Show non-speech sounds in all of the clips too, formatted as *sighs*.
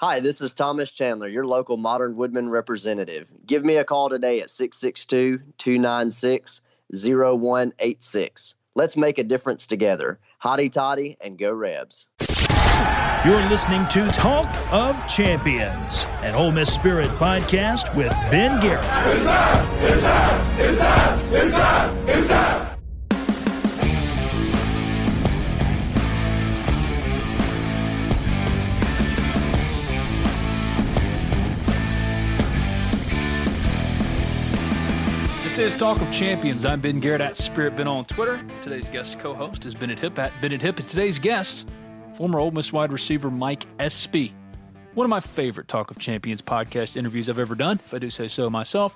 Hi, this is Thomas Chandler, your local Modern Woodmen representative. Give me a call today at 662 296 0186. Let's make a difference together. Hotty toddy and go Rebs. You're listening to Talk of Champions, an Ole Miss Spirit podcast with Ben Garrett. It's time! It's time! It's time! It's time! It's time! This is Talk of Champions. I'm Ben Garrett at Spirit Ben on Twitter. Today's guest co-host is Bennett Hipp at Bennett Hipp. And today's guest, former Ole Miss wide receiver Mike Espy. One of my favorite Talk of Champions podcast interviews I've ever done, if I do say so myself.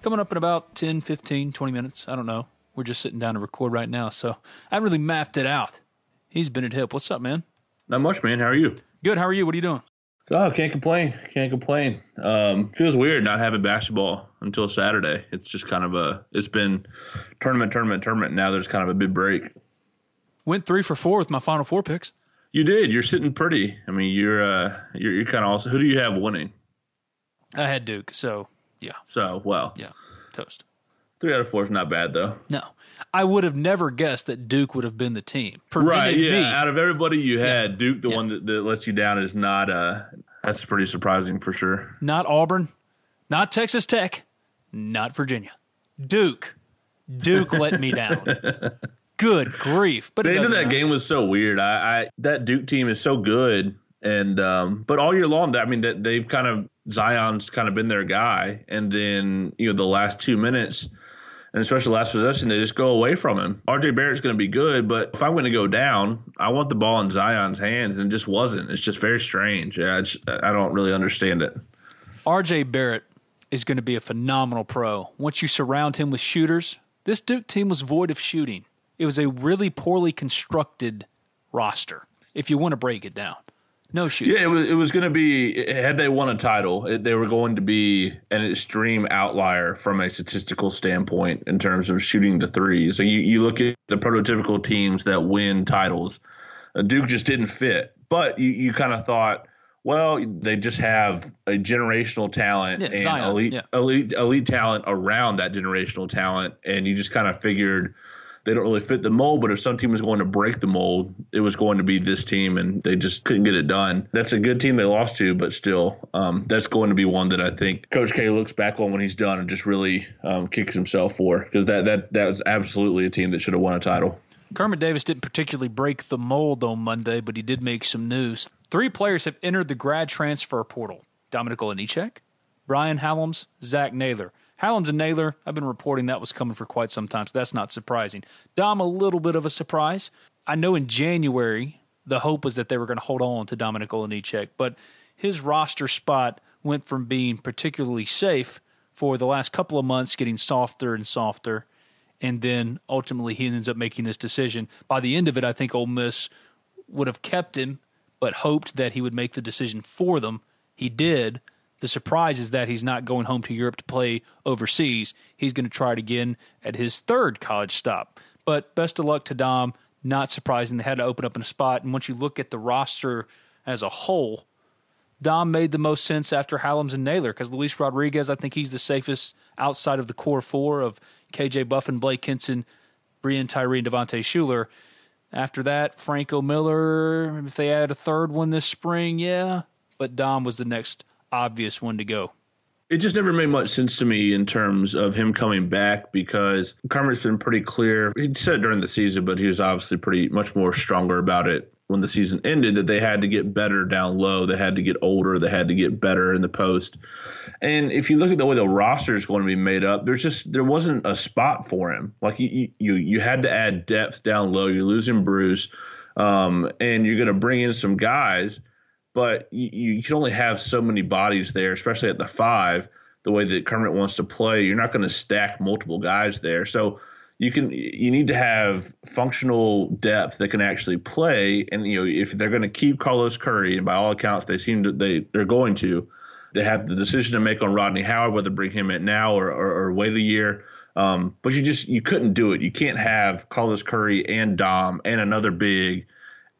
Coming up in about 10, 15, 20 minutes. I don't know. We're just sitting down to record right now, so I haven't really mapped it out. He's Bennett Hipp. What's up, man? Not much, man. How are you? Good. How are you? What are you doing? Oh, can't complain. Can't complain. Um, feels weird not having basketball until Saturday. It's just kind of a. It's been tournament, tournament, tournament. Now there's kind of a big break. Went three for four with my final four picks. You did. You're sitting pretty. I mean, you're uh, you're, you're kind of also. Who do you have winning? I had Duke, so yeah, So well, yeah, toast. three out of four is not bad though. No, I would have never guessed that Duke would have been the team. Right. Yeah. me- Out of everybody you had, Duke, the Yeah. one that, that lets you down, is not. Uh, that's pretty surprising for sure. not Auburn, not Texas Tech, not Virginia. Duke. Duke let me down. *laughs* Good grief. But The end of that matter. game was so weird. I, I that Duke team is so good, and um, but all year long, I mean, that they've kind of Zion's kind of been their guy, and then you know the last two minutes, and especially last possession, they just go away from him. RJ Barrett's going to be good, but if I'm going to go down, I want the ball in Zion's hands, and it just wasn't. It's just very strange. Yeah, I, don't really understand it. RJ Barrett is going to be a phenomenal pro. Once you surround him with shooters, this Duke team was void of shooting. It was a really poorly constructed roster, if you want to break it down. No shooting. Yeah, it was. It was going to be had they won a title, it, they were going to be an extreme outlier from a statistical standpoint in terms of shooting the threes. So you you look at the prototypical teams that win titles, uh, Duke just didn't fit. But you you kind of thought, well, they just have a generational talent Yeah, and Zion, elite yeah. elite elite talent around that generational talent, and you just kind of figured they don't really fit the mold. But if some team was going to break the mold, it was going to be this team, and they just couldn't get it done. That's a good team they lost to, but still, um, that's going to be one that I think Coach K looks back on when he's done and just really um, kicks himself for because that that that was absolutely a team that should have won a title. Kermit Davis didn't particularly break the mold on Monday, but he did make some news. Three players have entered the grad transfer portal Dominik Olejniczak, Brian Halums, Zach Naylor. Halums and Naylor, I've been reporting that was coming for quite some time, so that's not surprising. Dom, a little bit of a surprise. I know in January, the hope was that they were going to hold on to Dominik Olejniczak, but his roster spot went from being particularly safe for the last couple of months, getting softer and softer and then ultimately he ends up making this decision. By the end of it, I think Ole Miss would have kept him, but hoped that he would make the decision for them. He did. The surprise is that he's not going home to Europe to play overseas. He's going to try it again at his third college stop. But best of luck to Dom. Not surprising. They had to open up in a spot. And once you look at the roster as a whole, Dom made the most sense after Halums and Naylor because Luis Rodriguez, I think he's the safest outside of the core four of KJ Buffen, Blake Hinson, Breein Tyree, and Devontae Shuler. After that, Franco Miller, if they add a third one this spring, yeah. but Dom was the next obvious one to go. It just never made much sense to me in terms of him coming back because Kermit's been pretty clear. He said during the season, but he was obviously pretty much more stronger about it when the season ended that they had to get better down low. They had to get older. They had to get better in the post. And if you look at the way the roster is going to be made up, there's just there wasn't a spot for him. Like you you you had to add depth down low. You're losing Bruce, um, and you're going to bring in some guys but you, you can only have so many bodies there, especially at the five. The way that Kermit wants to play, you're not going to stack multiple guys there. So you can you need to have functional depth that can actually play. And you know if they're going to keep Carlos Curry, and by all accounts they seem to they they're going to, they have the decision to make on Rodney Howard whether bring him in now or, or, or wait a year. Um, but you just you couldn't do it. You can't have Carlos Curry and Dom and another big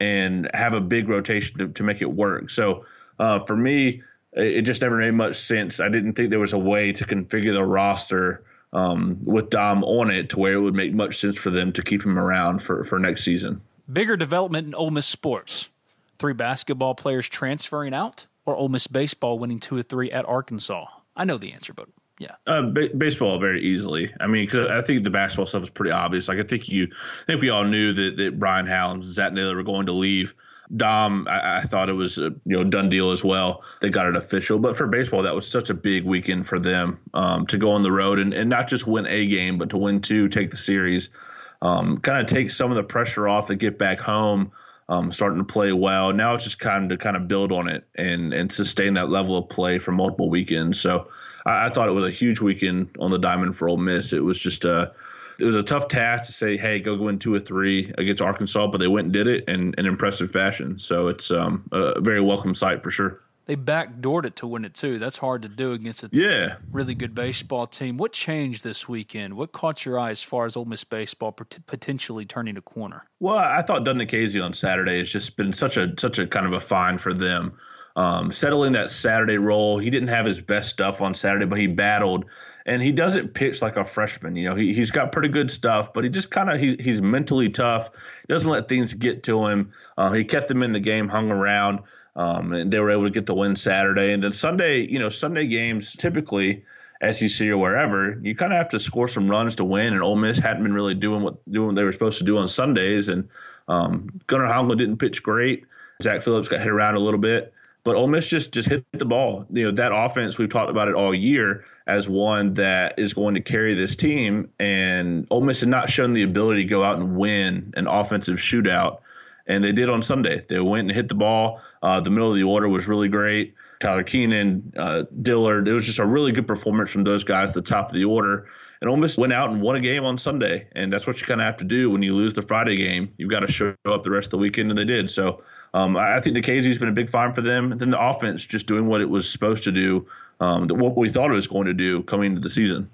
and have a big rotation to, to make it work. So uh, for me, it just never made much sense. I didn't think there was a way to configure the roster um, with Dom on it to where it would make much sense for them to keep him around for, for next season. Bigger development in Ole Miss sports. Three basketball players transferring out, or Ole Miss baseball winning two or three at Arkansas. I know the answer, but yeah. Uh, ba- baseball very easily. I mean, because I think the basketball stuff is pretty obvious. Like I think you, I think we all knew that that Brian Howland and Zach Naylor were going to leave. Dom, I, I, thought it was a you know done deal as well. They got it official, but for baseball, that was such a big weekend for them um, to go on the road and, and not just win a game, but to win two, take the series, um, kind of take some of the pressure off and get back home. Um, starting to play well. Now it's just kind of to kind of build on it and and sustain that level of play for multiple weekends. So I, I, thought it was a huge weekend on the diamond for Ole Miss. It was just a it was a tough task to say, hey, go win two or three against Arkansas, but they went and did it in an impressive fashion. So it's um, a very welcome sight for sure. They backdoored it to win it too. That's hard to do against a yeah. really good baseball team. What changed this weekend? What caught your eye as far as Ole Miss baseball potentially turning a corner? Well, I thought Casey on Saturday has just been such a such a kind of a find for them um, settling that Saturday role. He didn't have his best stuff on Saturday, but he battled. And he doesn't pitch like a freshman. You know, he, he's got pretty good stuff, but he just kind of he, he's mentally tough. He doesn't let things get to him. Uh, he kept them in the game, hung around, um, and they were able to get the win Saturday. And then Sunday, you know, Sunday games typically SEC or wherever, you kind of have to score some runs to win. And Ole Miss hadn't been really doing what doing what they were supposed to do on Sundays. And um, Gunnar Hoglund didn't pitch great. Zach Phillips got hit around a little bit. But Ole Miss just just hit the ball. You know that offense we've talked about it all year as one that is going to carry this team. And Ole Miss had not shown the ability to go out and win an offensive shootout, and they did on Sunday. They went and hit the ball. Uh, the middle of the order was really great. Tyler Keenan, uh, Dillard. It was just a really good performance from those guys at the top of the order. And Ole Miss went out and won a game on Sunday, and that's what you kind of have to do when you lose the Friday game. You've got to show up the rest of the weekend, and they did. So um, I think Nikhazy's been a big find for them. And then the offense just doing what it was supposed to do, um, what we thought it was going to do coming into the season.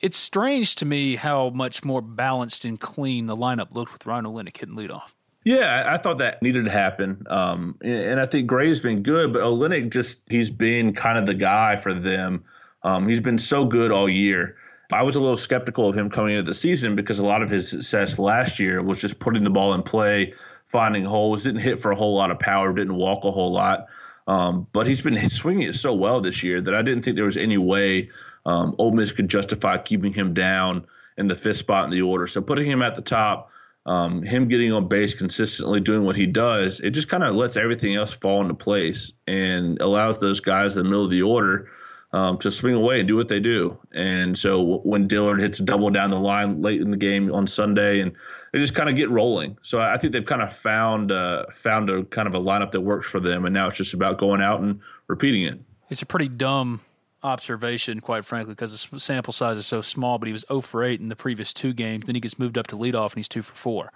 It's strange to me how much more balanced and clean the lineup looked with Ryan Olenek hitting leadoff. Yeah, I thought that needed to happen. Um, and I think Grae's been good, but Olenek just, he's been kind of the guy for them. Um, he's been so good all year. I was a little skeptical of him coming into the season because a lot of his success last year was just putting the ball in play, finding holes, didn't hit for a whole lot of power, didn't walk a whole lot. Um, but he's been swinging it so well this year that I didn't think there was any way um, Ole Miss could justify keeping him down in the fifth spot in the order. So putting him at the top, um, him getting on base consistently, doing what he does, it just kind of lets everything else fall into place and allows those guys in the middle of the order um, to swing away and do what they do. And so when Dillard hits a double down the line late in the game on Sunday, and they just kind of get rolling. So I think they've kind of found uh, found a kind of a lineup that works for them, and now it's just about going out and repeating it. It's a pretty dumb observation, quite frankly, because the sample size is so small. But he was 0 for 8 in the previous two games. Then he gets moved up to leadoff, and he's 2 for 4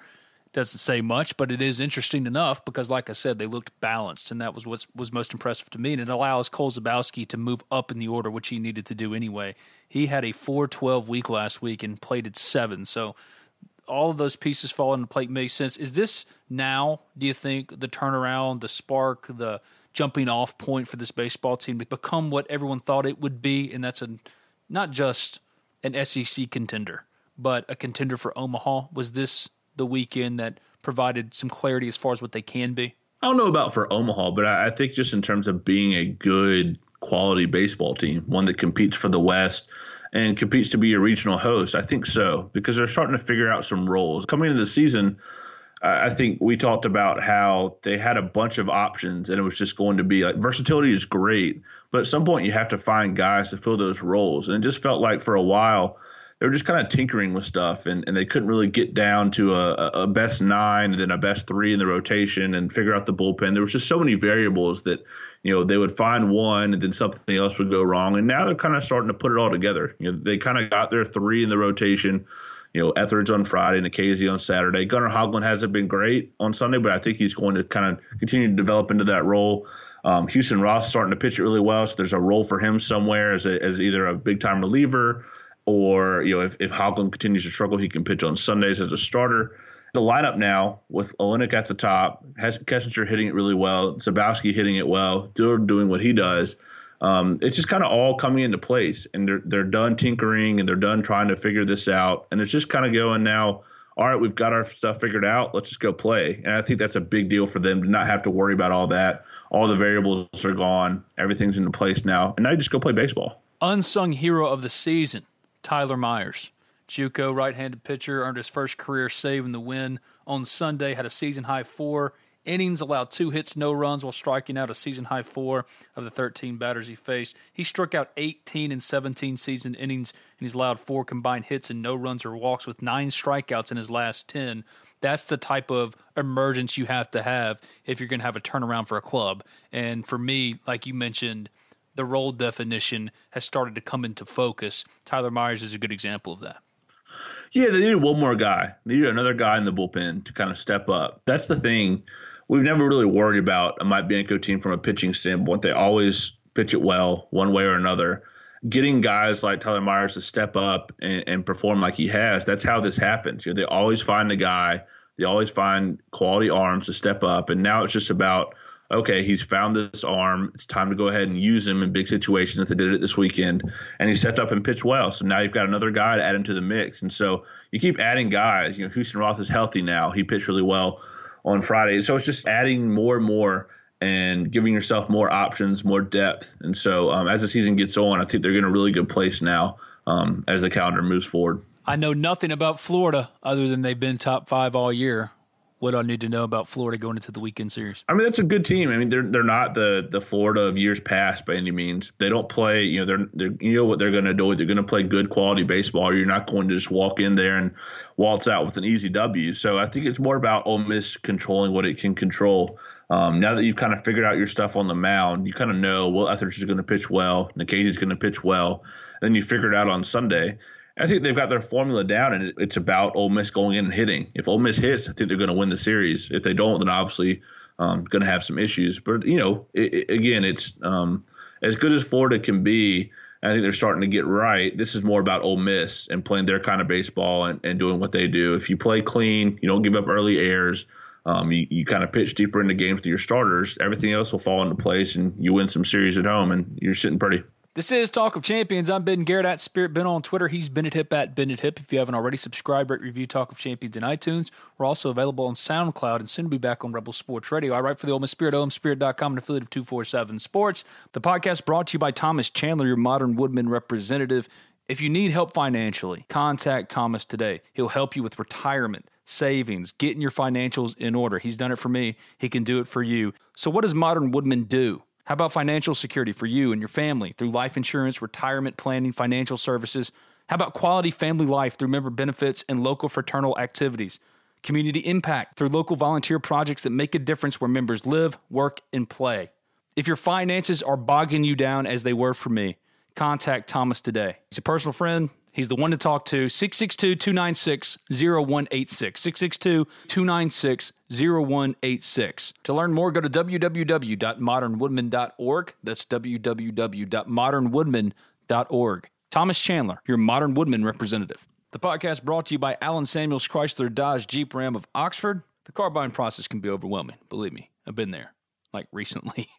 doesn't say much, but it is interesting enough because, like I said, they looked balanced, and that was what was most impressive to me. And it allows Cole Zabowski to move up in the order, which he needed to do anyway. He had a 4-12 week last week and played at seven, so all of those pieces fall into place makes sense. Is this now? Do you think the turnaround, the spark, the jumping off point for this baseball team to become what everyone thought it would be, and that's a not just an SEC contender, but a contender for Omaha? Was this the weekend that provided some clarity as far as what they can be? I don't know about for Omaha, but I, I think just in terms of being a good quality baseball team, one that competes for the West and competes to be a regional host, I think so because they're starting to figure out some roles coming into the season. I think we talked about how they had a bunch of options and it was just going to be like versatility is great, but at some point you have to find guys to fill those roles. And it just felt like for a while they were just kind of tinkering with stuff and, and they couldn't really get down to a, a best nine and then a best three in the rotation and figure out the bullpen. There was just so many variables that, you know, they would find one and then something else would go wrong. And now they're kind of starting to put it all together. You know, they kind of got their three in the rotation you know, Ethridge on Friday, and Nikhazy on Saturday. Gunnar Hoglund hasn't been great on Sunday, but I think he's going to kind of continue to develop into that role. Um, Houston Roth starting to pitch it really well, so there's a role for him somewhere as, a, as either a big time reliever or you know if, if Hoglund continues to struggle, he can pitch on Sundays as a starter. The lineup now with Olenek at the top, Kessinger hitting it really well, Zabowski hitting it well, Dillard doing what he does. Um, it's just kind of all coming into place, and they're they're done tinkering and they're done trying to figure this out, and it's just kind of going now. All right, we've got our stuff figured out. Let's just go play. And I think that's a big deal for them to not have to worry about all that. All the variables are gone. Everything's into place now, and now you just go play baseball. Unsung hero of the season Tyler Myers. JUCO right-handed pitcher earned his first career save in the win on Sunday. Had a season high four innings, allowed two hits, no runs, while striking out a season high four of the 13 batters he faced. He struck out 18 in 17 season innings, and he's allowed four combined hits and no runs or walks, with nine strikeouts in his last 10. That's the type of emergence you have to have if you're going to have a turnaround for a club. And for me, like you mentioned, the role definition has started to come into focus. Tyler Myers is a good example of that. Yeah, they needed one more guy. They needed another guy in the bullpen to kind of step up. That's the thing. We've never really worried about a Mike Bianco team from a pitching standpoint. They always pitch it well, one way or another. Getting guys like Tyler Myers to step up and, and perform like he has, that's how this happens. You know, they always find a guy, they always find quality arms to step up. And now it's just about okay, he's found this arm. It's time to go ahead and use him in big situations. They did it this weekend, and he stepped up and pitched well. So now you've got another guy to add into the mix. And so you keep adding guys. You know, Houston Roth is healthy now. He pitched really well on Friday. So it's just adding more and more and giving yourself more options, more depth. And so um, as the season gets on, I think they're in a really good place now um, as the calendar moves forward. I know nothing about Florida other than they've been top five all year what I need to know about Florida going into the weekend series? I mean, that's a good team. I mean, they're they're not the the Florida of years past by any means. They don't play. You know, they're they're you know what they're going to do. They're going to play good quality baseball. You're not going to just walk in there and waltz out with an easy W. So I think it's more about Ole Miss controlling what it can control. Um, now that you've kind of figured out your stuff on the mound, you kind of know Will Ethridge is going to pitch well, is going to pitch well. Then you figure it out on Sunday. I think they've got their formula down, and it's about Ole Miss going in and hitting. If Ole Miss hits, I think they're going to win the series. If they don't, then obviously um, going to have some issues. But you know, it, it, again, it's um, as good as Florida can be. I think they're starting to get right. This is more about Ole Miss and playing their kind of baseball and, and doing what they do. If you play clean, you don't give up early airs. Um, you, you kind of pitch deeper into games with your starters. Everything else will fall into place, and you win some series at home, and you're sitting pretty. This is Talk of Champions. I'm Ben Garrett at Spirit Ben on Twitter. He's Bennett Hipp at Bennett Hipp. If you haven't already, subscribe, rate, review Talk of Champions in iTunes. We're also available on SoundCloud and soon to be back on Rebel Sports Radio. I write for the Ole Miss Spirit, omspirit.com, an affiliate of 247 Sports. The podcast brought to you by Thomas Chandler, your modern woodmen representative. If you need help financially, contact Thomas today. He'll help you with retirement, savings, getting your financials in order. He's done it for me. He can do it for you. So, what does Modern Woodmen do? How about financial security for you and your family through life insurance, retirement planning, financial services? How about quality family life through member benefits and local fraternal activities? Community impact through local volunteer projects that make a difference where members live, work, and play. If your finances are bogging you down as they were for me, contact Thomas today. He's a personal friend, He's the one to talk to. 662 296 0186. 662 296 0186. To learn more, go to www.modernwoodmen.org. That's www.modernwoodmen.org. Thomas Chandler, your Modern Woodmen representative. The podcast brought to you by Allen Samuels Chrysler Dodge Jeep Ram of Oxford. The car buying process can be overwhelming. Believe me, I've been there, like recently. *laughs*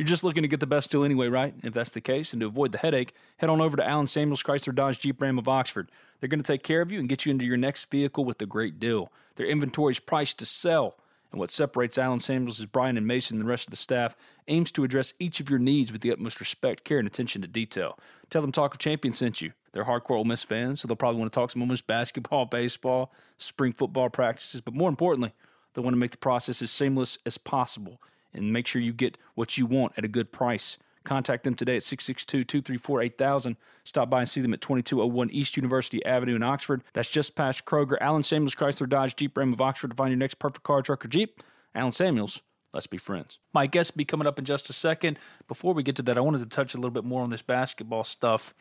You're just looking to get the best deal anyway, right? If that's the case, and to avoid the headache, head on over to Allen Samuels Chrysler Dodge Jeep Ram of Oxford. They're going to take care of you and get you into your next vehicle with a great deal. Their inventory is priced to sell, And what separates Allen Samuels as Brian and Mason and the rest of the staff aims to address each of your needs with the utmost respect, care, and attention to detail. Tell them Talk of Champions sent you. They're hardcore Ole Miss fans, so they'll probably want to talk some Ole Miss basketball, baseball, spring football practices, but more importantly, they want to make the process as seamless as possible and make sure you get what you want at a good price. Contact them today at 662 234 8000. Stop by and see them at 2201 East University Avenue in Oxford. That's just past Kroger. Allen Samuels Chrysler Dodge Jeep Ram of Oxford to find your next perfect car, truck, or Jeep. Allen Samuels, let's be friends. My guest will be coming up in just a second. Before we get to that, I wanted to touch a little bit more on this basketball stuff.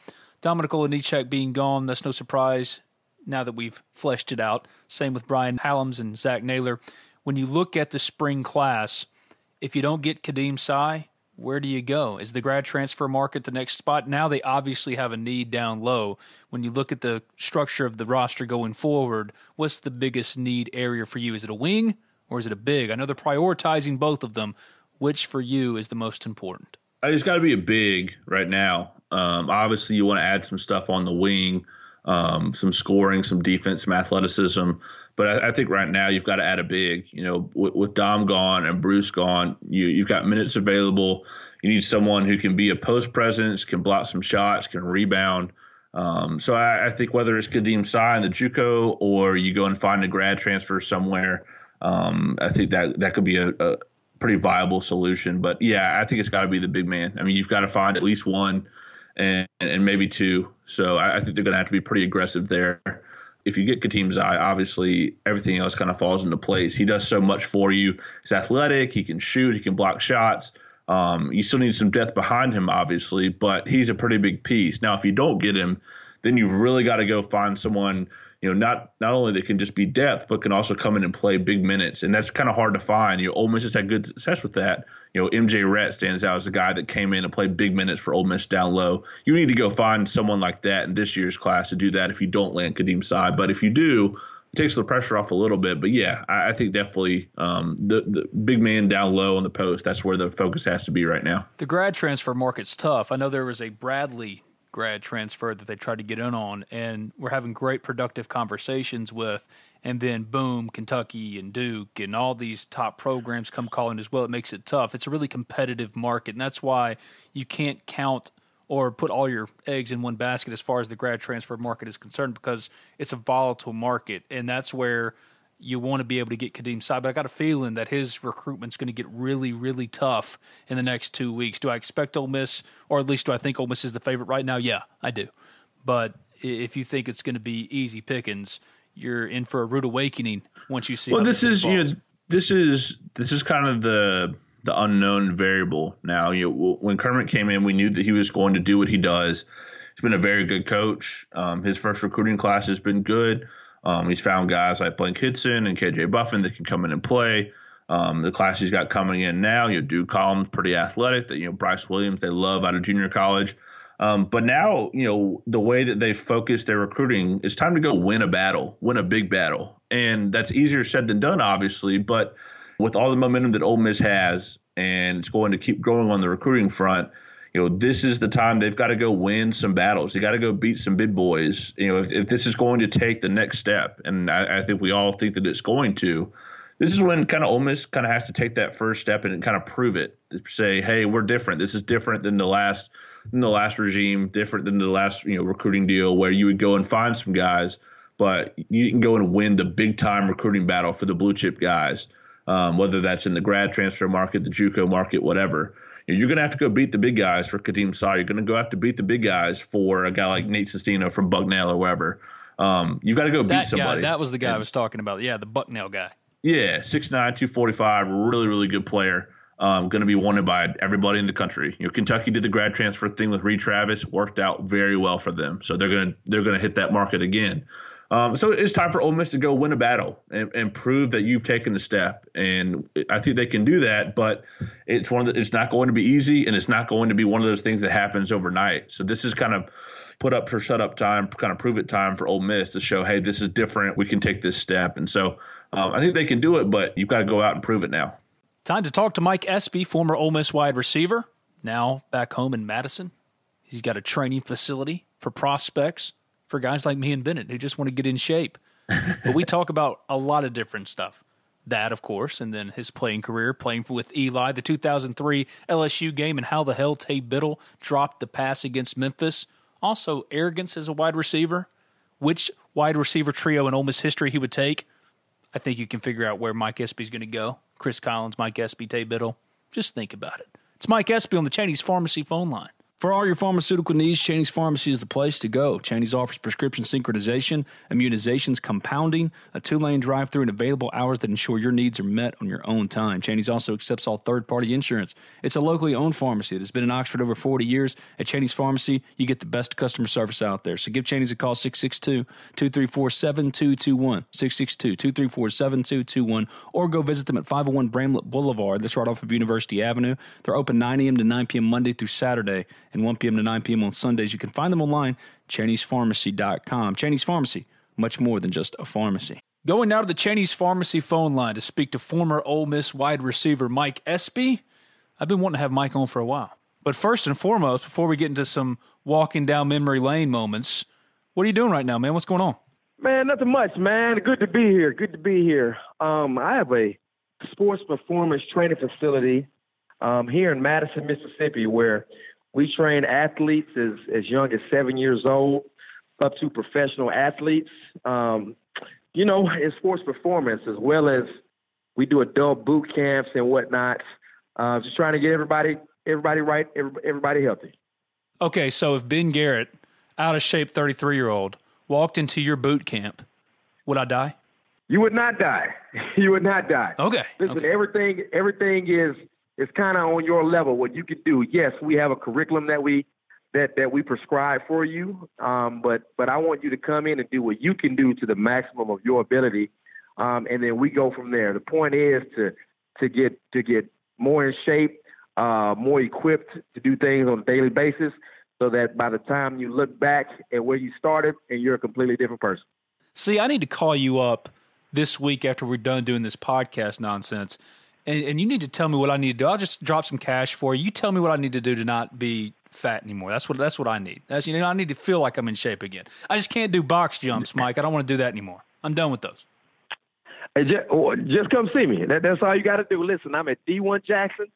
Dominik Olejniczak being gone, that's no surprise now that we've fleshed it out. Same with Brian Halums and Zach Naylor. When you look at the spring class, if you don't get Khadim Sy, where do you go? Is the grad transfer market the next spot? Now they obviously have a need down low. When you look at the structure of the roster going forward, what's the biggest need area for you? Is it a wing or is it a big? I know they're prioritizing both of them. Which for you is the most important? It's got to be a big right now. Um, obviously, you want to add some stuff on the wing, um, some scoring, some defense, some athleticism. But I, I, think right now you've got to add a big. You know, with, with Dom gone and Bruce gone, you you've got minutes available. You need someone who can be a post presence, can block some shots, can rebound. Um, so I, I, think whether it's Khadim Sy in the JUCO or you go and find a grad transfer somewhere, um, I think that that could be a, a pretty viable solution. But yeah, I think it's got to be the big man. I mean, you've got to find at least one and, and maybe two. So I, I think they're going to have to be pretty aggressive there. If you get Khadim Sy, obviously everything else kind of falls into place. He does so much for you. He's athletic. He can shoot. He can block shots. Um, you still need some depth behind him, obviously, but he's a pretty big piece. Now, if you don't get him, then you've really got to go find someone you know, not not only that can just be depth, but can also come in and play big minutes, and that's kind of hard to find. You know, Ole Miss has had good success with that. You know, MJ Rhett stands out as a guy that came in and played big minutes for Ole Miss down low. You need to go find someone like that in this year's class to do that if you don't land Khadim Sy. But if you do, it takes the pressure off a little bit. But yeah, I, I think definitely um, the the big man down low on the post. That's where the focus has to be right now. The grad transfer market's tough. I know there was a Bradley grad transfer that they tried to get in on, and we're having great productive conversations with. And then boom, Kentucky and Duke and all these top programs come calling as well. It makes it tough. It's a really competitive market, and that's why you can't count or put all your eggs in one basket as far as the grad transfer market is concerned because it's a volatile market, and that's where you want to be able to get Khadim Sy, but I got a feeling that his recruitment's going to get really, really tough in the next two weeks. Do I expect Ole Miss, or at least do I think Ole Miss is the favorite right now? Yeah, I do. But if you think it's going to be easy pickings, you're in for a rude awakening once you see. Well, this is you know this is this is kind of the the unknown variable now. You know, when Kermit came in, we knew that he was going to do what he does. He's been a very good coach. Um, his first recruiting class has been good. Um, he's found guys like Blake Hinson and KJ Buffen that can come in and play. Um, the class he's got coming in now, you know, Duke Collins, pretty athletic. That you know, Bryce Williams, they love out of junior college. Um, but now, you know, the way that they focus their recruiting, it's time to go win a battle, win a big battle, and that's easier said than done, obviously. But with all the momentum that Ole Miss has, and it's going to keep growing on the recruiting front, you know, this is the time they've got to go win some battles. They got to go beat some big boys. You know, if, if this is going to take the next step, and I, I, think we all think that it's going to, this is when kind of Ole Miss kind of has to take that first step and kind of prove it. Say, hey, we're different. This is different than the last than the last regime, different than the last you know recruiting deal where you would go and find some guys, but you didn't go and win the big time recruiting battle for the blue chip guys. Um, whether that's in the grad transfer market, the JUCO market, whatever you're going to have to go beat the big guys for Khadim Sy. You're going to go have to beat the big guys for a guy like Nate Sestina from Bucknell or wherever. Um, you've got to go that beat somebody. Guy, that was the guy and, I was talking about. Yeah, the Bucknell guy. Yeah, 6'9", 245, really, really good player. Um, going to be wanted by everybody in the country. You know, Kentucky did the grad transfer thing with Reid Travis, worked out very well for them. So they're going to they're going to hit that market again. Um, so it's time for Ole Miss to go win a battle and, and, prove that you've taken the step. And I think they can do that, but it's one of the, it's not going to be easy, and it's not going to be one of those things that happens overnight. So this is kind of put up for shut up time, kind of prove it time for Ole Miss to show, hey, this is different. We can take this step. And so um, I think they can do it, but you've got to go out and prove it now. Time to talk to Mike Espy, former Ole Miss wide receiver, now back home in Madison. He's got a training facility for prospects for guys like me and Bennett who just want to get in shape. but we talk about a lot of different stuff that, of course, and then his playing career, playing with Eli, the 2003 LSU game, and how the hell Taye Biddle dropped the pass against Memphis. Also, arrogance as a wide receiver. Which wide receiver trio in Ole Miss history he would take? I think you can figure out where Mike Espy's going to go. Chris Collins, Mike Espy, Taye Biddle. Just think about it. It's Mike Espy on the Cheney's Pharmacy phone line. For all your pharmaceutical needs, Cheney's Pharmacy is the place to go. Cheney's offers prescription synchronization, immunizations, compounding, a two lane drive through, and available hours that ensure your needs are met on your own time. Cheney's also accepts all third party insurance. It's a locally owned pharmacy that has been in Oxford over 40 years. At Cheney's Pharmacy, you get the best customer service out there. So give Cheney's a call 662 234 7221, 662 234 7221, or go visit them at 501 Bramlett Boulevard. That's right off of University Avenue. They're open 9 a.m. to 9 p.m. Monday through Saturday and 1 p.m. to 9 p.m. on Sundays. You can find them online, Cheney'sPharmacy.com. Cheney's Pharmacy, much more than just a pharmacy. Going now to the Cheney's Pharmacy phone line to speak to former Ole Miss wide receiver Mike Espy. I've been wanting to have Mike on for a while. But first and foremost, before we get into some walking down memory lane moments, what are you doing right now, man? What's going on? Man, nothing much, man. Good to be here. Good to be here. Um, I have a sports performance training facility um, here in Madison, Mississippi, where we train athletes as, as young as seven years old up to professional athletes. Um, you know, in sports performance, as well as we do adult boot camps and whatnot. Uh, just trying to get everybody everybody right, everybody healthy. Okay, so if Ben Garrett, out of shape 33 year old, walked into your boot camp, would I die? You would not die. *laughs* you would not die. Okay. Listen, okay. everything everything is is kind of on your level. What you can do. Yes, we have a curriculum that we that that we prescribe for you. Um, but but I want you to come in and do what you can do to the maximum of your ability, um, and then we go from there. The point is to to get to get more in shape, uh, more equipped to do things on a daily basis, so that by the time you look back at where you started, and you're a completely different person. See, I need to call you up this week after we're done doing this podcast nonsense. And, and you need to tell me what I need to do. I'll just drop some cash for you. You tell me what I need to do to not be fat anymore. That's what that's what I need. That's you know I need to feel like I'm in shape again. I just can't do box jumps, Mike. I don't want to do that anymore. I'm done with those. Hey, just, just come see me. That, that's all you got to do. Listen, I'm at D1 Jackson,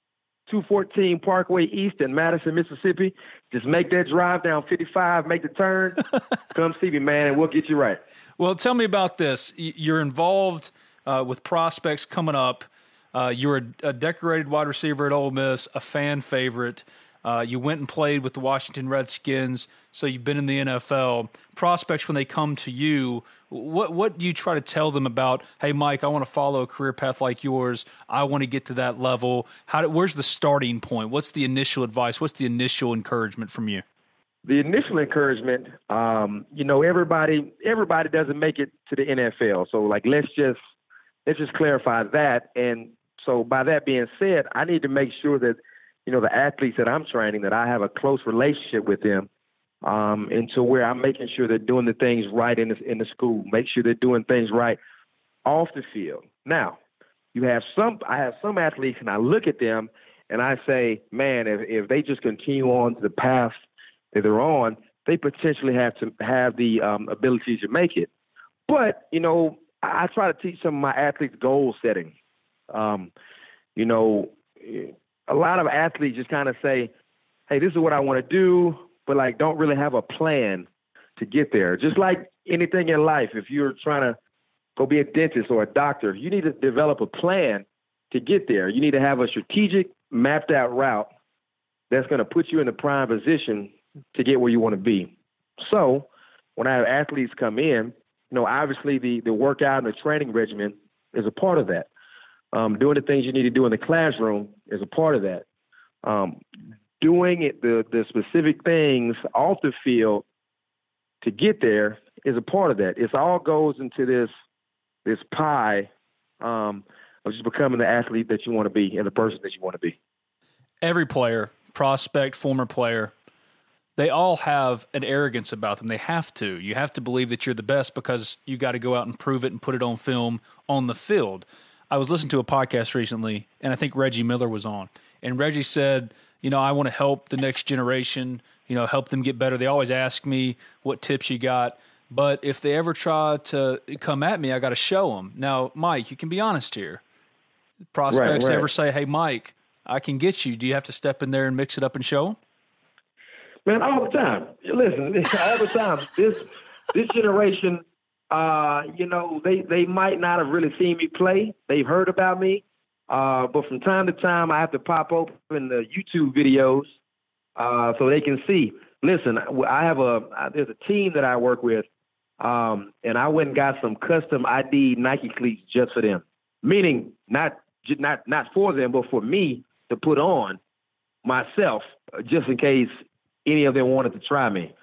214 Parkway East in Madison, Mississippi. Just make that drive down 55, make the turn. *laughs* come see me, man, and we'll get you right. Well, tell me about this. You're involved uh, with prospects coming up. Uh, you're a, a, decorated wide receiver at Ole Miss, a fan favorite. Uh, you went and played with the Washington Redskins, so you've been in the NFL. Prospects, when they come to you, what what do you try to tell them about? Hey, Mike, I want to follow a career path like yours. I want to get to that level. How? Do, where's the starting point? What's the initial advice? What's the initial encouragement from you? The initial encouragement, um, you know, everybody everybody doesn't make it to the NFL. So, like, let's just let's just clarify that. And so, by that being said, I need to make sure that you know, the athletes that I'm training, that I have a close relationship with them, um, and to where I'm making sure they're doing the things right in the, in the school, make sure they're doing things right off the field. Now, you have some, I have some athletes, and I look at them and I say, man, if, if they just continue on to the path that they're on, they potentially have to have the um, ability to make it. But you know, I, I try to teach some of my athletes goal setting. Um, you know, a lot of athletes just kind of say, "Hey, this is what I want to do," but like don't really have a plan to get there. Just like anything in life, if you're trying to go be a dentist or a doctor, you need to develop a plan to get there. You need to have a strategic, mapped out route that's going to put you in the prime position to get where you want to be. So, when I have athletes come in, you know, obviously the the workout and the training regimen is a part of that. Um, doing the things you need to do in the classroom is a part of that. Um, doing it, the the specific things off the field to get there is a part of that. It all goes into this this pie um, of just becoming the athlete that you want to be and the person that you want to be. Every player, prospect, former player, they all have an arrogance about them. They have to. You have to believe that you're the best because you got to go out and prove it and put it on film on the field. I was listening to a podcast recently, and I think Reggie Miller was on, and Reggie said, you know, I want to help the next generation, you know, help them get better. They always ask me what tips you got. But if they ever try to come at me, I got to show them. Now, Mike, you can be honest here. Prospects Right, right. ever say, "Hey, Mike, I can get you." Do you have to step in there and mix it up and show them? Man, all the time. Listen, *laughs* all the time. This this generation, uh, you know, they they might not have really seen me play. They've heard about me, uh, but from time to time, I have to pop open the YouTube videos uh, so they can see. Listen, I have a there's a team that I work with, um, and I went and got some custom ID Nike cleats just for them. Meaning, not not not for them, but for me to put on myself, uh, just in case any of them wanted to try me.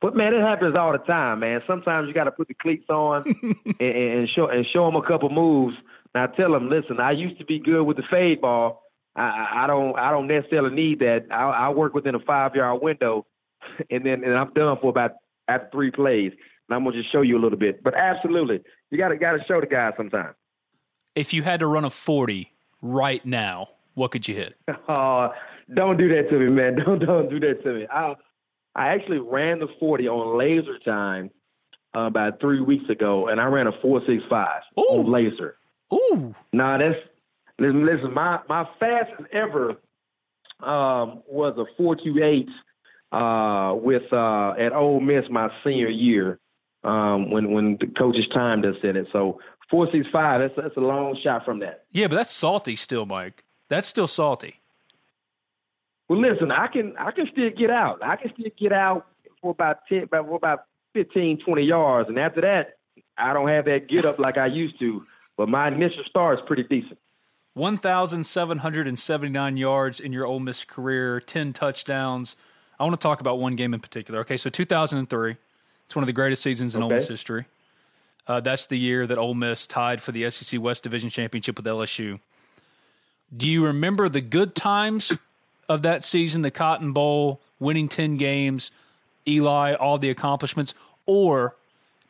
But man, it happens all the time, man. Sometimes you got to put the cleats on *laughs* and, and show and show them a couple moves. Now tell them, listen, I used to be good with the fade ball. I, I- I don't I don't necessarily need that. I, I work within a five yard window, *laughs* and then and I'm done for about after three plays. And I'm gonna just show you a little bit. But absolutely, you got to got to show the guys sometimes. If you had to run a forty right now, what could you hit? *laughs* Oh, don't do that to me, man. Don't don't do that to me. I I actually ran the forty on laser time uh, about three weeks ago, and I ran a four six five on laser. Ooh, Nah, that's listen. Listen, my my fastest ever um, was a four two eight uh, with uh, at Ole Miss my senior year um, when when the coach's time does set it. So four six five. That's that's a long shot from that. yeah, but that's salty still, Mike. That's still salty. Well, listen, I can I can still get out. I can still get out for about ten, for about 15, 20 yards, and after that, I don't have that get up like I used to. But my initial start is pretty decent. 1,779 yards in your Ole Miss career, 10 touchdowns. I want to talk about one game in particular. Okay, so 2003, it's one of the greatest seasons in Ole Miss history. Uh, that's the year that Ole Miss tied for the SEC West Division Championship with LSU. Do you remember the good times of that season, the Cotton Bowl, winning 10 games, Eli, all the accomplishments? Or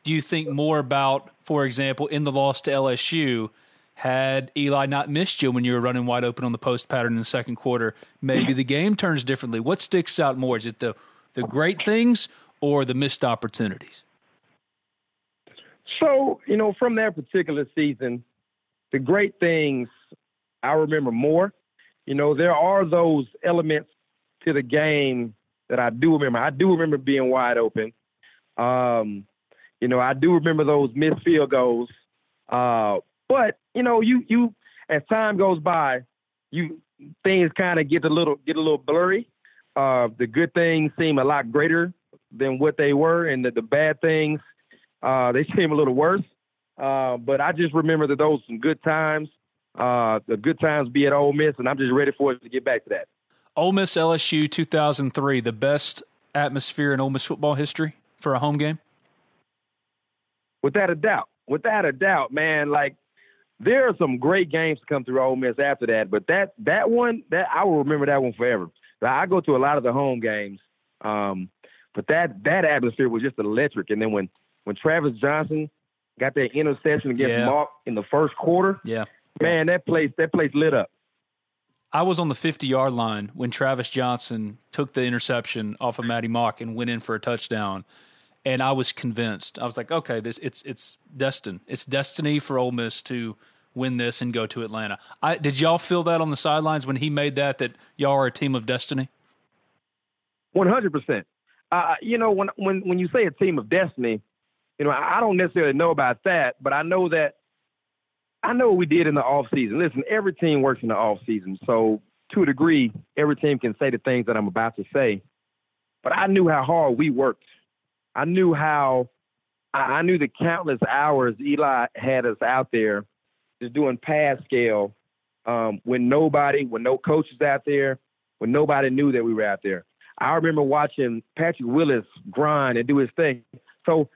do you think more about, for example, in the loss to LSU, had Eli not missed you when you were running wide open on the post pattern in the second quarter, maybe the game turns differently? What sticks out more? Is it the, the great things or the missed opportunities? So, you know, from that particular season, the great things I remember more. You know, there are those elements to the game that I do remember. I do remember being wide open. Um, you know, I do remember those missed field goals. Uh, but you know, you you as time goes by, you things kind of get a little get a little blurry. Uh, the good things seem a lot greater than what they were, and the, the bad things uh, they *laughs* seem a little worse. Uh, but I just remember that those some good times. Uh, the good times be at Ole Miss, and I'm just ready for it to get back to that. Ole Miss LSU 2003, the best atmosphere in Ole Miss football history for a home game? Without a doubt, without a doubt, man. Like there are some great games to come through Ole Miss after that, but that that one, that I will remember that one forever. I go to a lot of the home games, um, but that that atmosphere was just electric. And then when when Travis Johnson got that interception against Yeah. Mauck in the first quarter, Yeah. Man, that place that place lit up. I was on the 50 yard line when Travis Johnson took the interception off of Matt Mauck and went in for a touchdown. And I was convinced. I was like, okay, this it's it's destined. It's destiny for Ole Miss to win this and go to Atlanta. I did y'all feel that on the sidelines when he made that that y'all are a team of destiny? One hundred percent. Uh, You know, when when when you say a team of destiny, you know, I I don't necessarily know about that, but I know that I know what we did in the off season. Listen, every team works in the off season, so to a degree, every team can say the things that I'm about to say. But I knew how hard we worked. I knew how I knew the countless hours Eli had us out there just doing pass scale um, when nobody, when no coaches out there, when nobody knew that we were out there. I remember watching Patrick Willis grind and do his thing. So,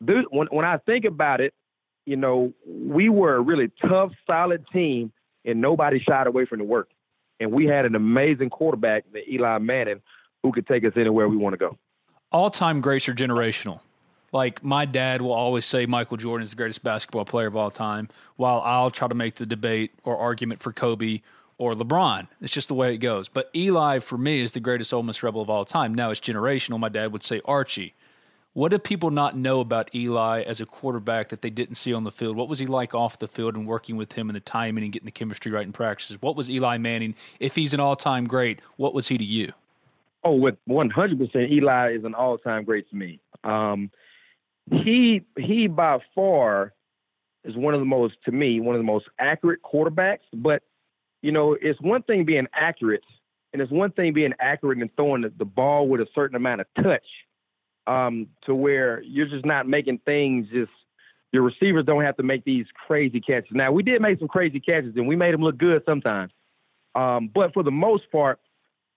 when when I think about it, you know, we were a really tough, solid team, and nobody shied away from the work. And we had an amazing quarterback, Eli Manning, who could take us anywhere we want to go. All time greats are generational. Like my dad will always say Michael Jordan is the greatest basketball player of all time, while I'll try to make the debate or argument for Kobe or LeBron. It's just the way it goes. But Eli, for me, is the greatest Ole Miss Rebel of all time. Now it's generational. My dad would say Archie. What did people not know about Eli as a quarterback that they didn't see on the field? What was he like off the field and working with him and the timing and getting the chemistry right in practices? What was Eli Manning? If he's an all time great, what was he to you? Oh, with 100%, Eli is an all time great to me. Um, he he by far is one of the most to me one of the most accurate quarterbacks. But you know, it's one thing being accurate, and it's one thing being accurate and throwing the ball with a certain amount of touch, um, to where you're just not making things just. Your receivers don't have to make these crazy catches. Now we did make some crazy catches, and we made them look good sometimes. Um, but for the most part,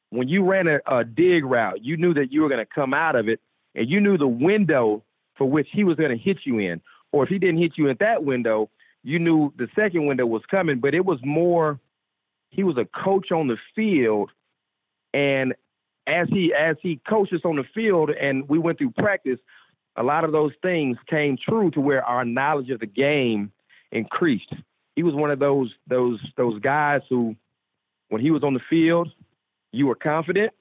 when you ran a, a dig route, you knew that you were going to come out of it, and you knew the window for which he was going to hit you in. Or if he didn't hit you in that window, you knew the second window was coming. But it was more, he was a coach on the field, and as he as he coached us on the field, and we went through practice, a lot of those things came true to where our knowledge of the game increased. He was one of those those those guys who, when he was on the field, you were confident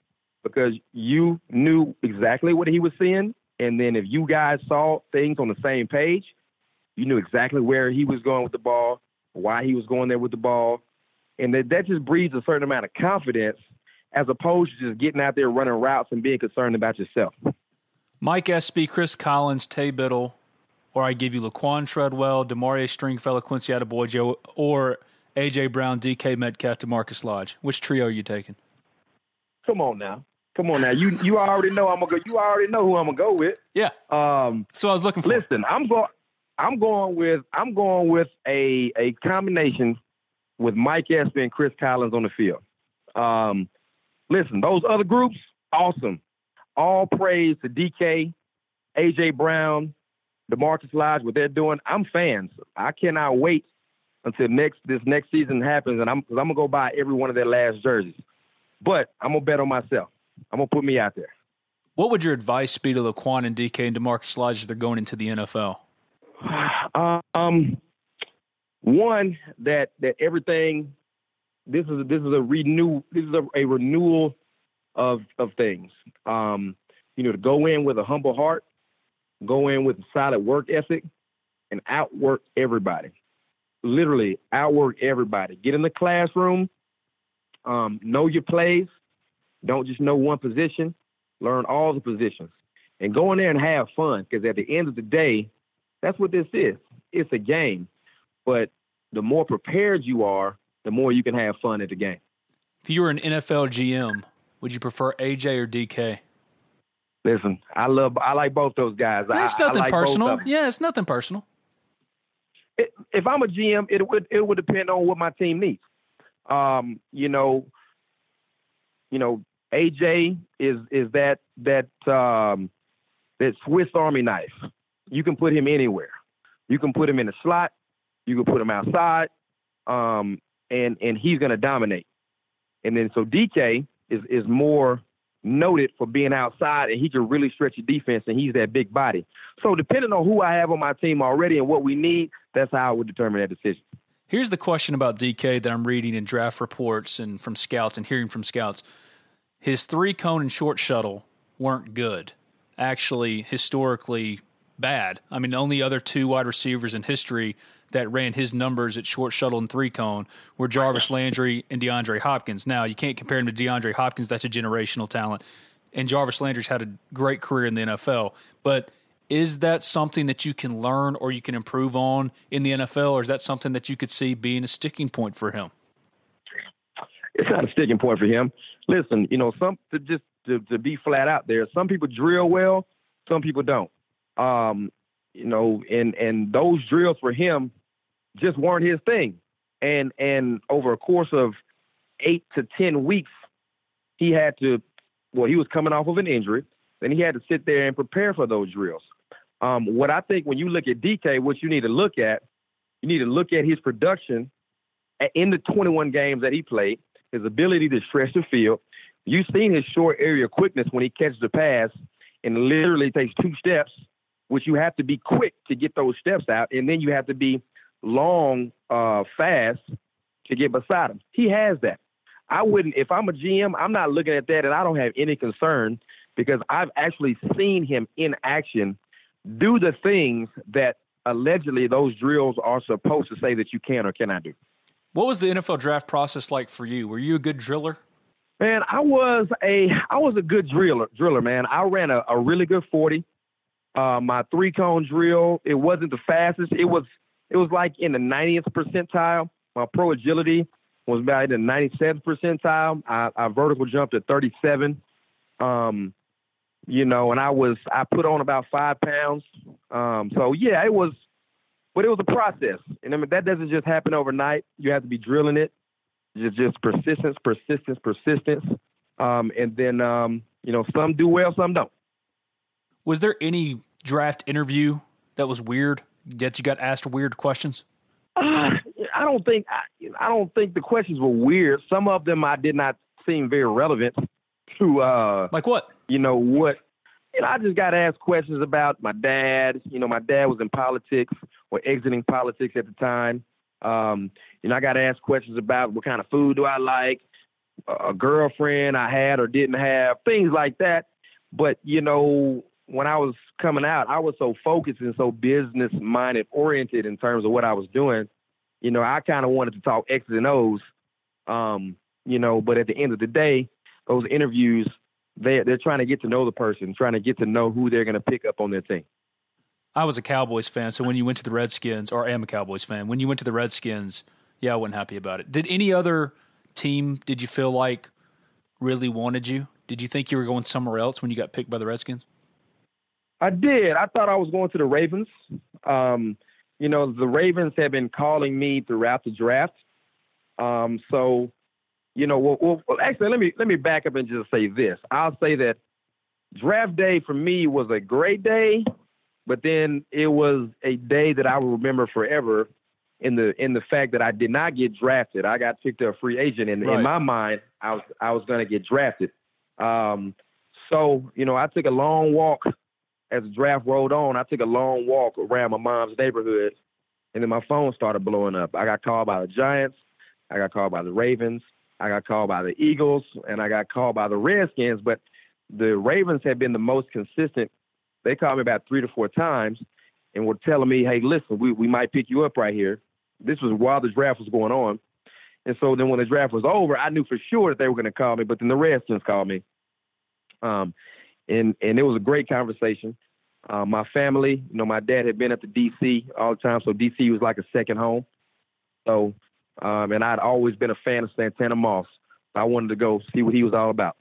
because you knew exactly what he was seeing and then if you guys saw things on the same page, you knew exactly where he was going with the ball, why he was going there with the ball. And that, that just breeds a certain amount of confidence as opposed to just getting out there running routes and being concerned about yourself. Mike Espy, Chris Collins, Taye Biddle, or I give you Laquan Treadwell, Demario Stringfellow, Quincy Adeboye, or AJ Brown, DK Metcalf, DaMarkus Lodge. Which trio are you taking? Come on now. Come on now, you *laughs* you already know I'm gonna go. You already know who I'm gonna go with. Yeah. Um. So I was looking for. Listen, I'm going. I'm going with. I'm going with a a combination with Mike Espy and Chris Collins on the field. Um. Listen, those other groups, awesome. All praise to DK, AJ Brown, DaMarkus Lodge, what they're doing. I'm fans. I cannot wait until next this next season happens, and I'm because I'm gonna go buy every one of their last jerseys. But I'm gonna bet on myself. I'm gonna put me out there. What would your advice be to Laquan and DK and DaMarkus Lodge as they're going into the NFL? *sighs* um, one that that everything. This is this is a renew. This is a, a renewal of of things. Um, you know, to go in with a humble heart, go in with a solid work ethic, and outwork everybody. Literally outwork everybody. Get in the classroom. Um, know your plays. Don't just know one position, learn all the positions and go in there and have fun because at the end of the day, that's what this is. It's a game. But the more prepared you are, the more you can have fun at the game. If you were an NFL GM, would you prefer AJ or DK? Listen, I love, I like both those guys. It's I, nothing I like personal. Yeah, it's nothing personal. It, if I'm a GM, it would it would depend on what my team needs. Um, you know, you know, AJ is is that that um, that Swiss Army knife. You can put him anywhere. You can put him in the slot. You can put him outside, um, and and he's going to dominate. And then so DK is is more noted for being outside, and he can really stretch the defense, and he's that big body. So depending on who I have on my team already and what we need, that's how I would determine that decision. Here's the question about DK that I'm reading in draft reports and from scouts and hearing from scouts his three cone and short shuttle weren't good. Actually, historically bad. I mean, the only other two wide receivers in history that ran his numbers at short shuttle and three cone were Jarvis Landry and DeAndre Hopkins. Now, you can't compare him to DeAndre Hopkins, that's a generational talent. And Jarvis Landry's had a great career in the NFL. But is that something that you can learn or you can improve on in the NFL, or is that something that you could see being a sticking point for him? It's not a sticking point for him listen, you know, some to just to, to be flat out there, some people drill well, some people don't. Um, you know, and and those drills for him just weren't his thing. And and over a course of eight to ten weeks, he had to well, he was coming off of an injury, then he had to sit there and prepare for those drills. Um, what I think when you look at DK, what you need to look at, you need to look at his production in the 21 games that he played, his ability to stretch the field. You've seen his short area quickness when he catches the pass and literally takes two steps, which you have to be quick to get those steps out, and then you have to be long, uh, fast to get beside him. He has that. I wouldn't, if I'm a GM, I'm not looking at that, and I don't have any concern because I've actually seen him in action do the things that allegedly those drills are supposed to say that you can or cannot do. What was the NFL draft process like for you? Were you a good driller? Man, I was a I was a good driller driller, man. I ran a, a really good forty. Uh, my three cone drill, it wasn't the fastest. It was it was like in the 90th percentile. My pro agility was about in the 97th percentile. I, I vertical jumped at 37. Um, you know, and I was I put on about five pounds. Um, so yeah, it was, but it was a process, and I mean that doesn't just happen overnight. You have to be drilling it, just just persistence, persistence, persistence, um, and then um, you know some do well, some don't. Was there any draft interview that was weird that you got asked weird questions? Uh, I don't think I, I don't think the questions were weird. Some of them I did not seem very relevant to uh like what you know what you know I just got asked questions about my dad. You know my dad was in politics or exiting politics at the time. Um, you know I got asked questions about what kind of food do I like, a girlfriend I had or didn't have, things like that. But you know when I was coming out, I was so focused and so business minded oriented in terms of what I was doing. You know, I kind of wanted to talk X's and O's. Um, you know, but at the end of the day, those interviews, they they're trying to get to know the person, trying to get to know who they're going to pick up on their team. I was a Cowboys fan, so when you went to the Redskins, or I am a Cowboys fan, when you went to the Redskins, yeah, I wasn't happy about it. Did any other team? Did you feel like really wanted you? Did you think you were going somewhere else when you got picked by the Redskins? I did. I thought I was going to the Ravens. Um, you know, the Ravens have been calling me throughout the draft. Um, so, you know, well, well, actually, let me let me back up and just say this. I'll say that draft day for me was a great day, but then it was a day that I will remember forever. In the in the fact that I did not get drafted, I got picked up free agent, and right. in my mind, I was I was going to get drafted. Um, so you know, I took a long walk as the draft rolled on, I took a long walk around my mom's neighborhood, and then my phone started blowing up. I got called by the Giants, I got called by the Ravens, I got called by the Eagles, and I got called by the Redskins. But the Ravens have been the most consistent. They called me about three to four times and were telling me, hey, listen, we, we might pick you up right here. This was while the draft was going on. And so then when the draft was over, I knew for sure that they were going to call me, but then the Redskins called me. Um, and and it was a great conversation. Uh, my family, you know, my dad had been at the DC all the time, so DC was like a second home. So, um, and I'd always been a fan of Santana Moss. I wanted to go see what he was all about.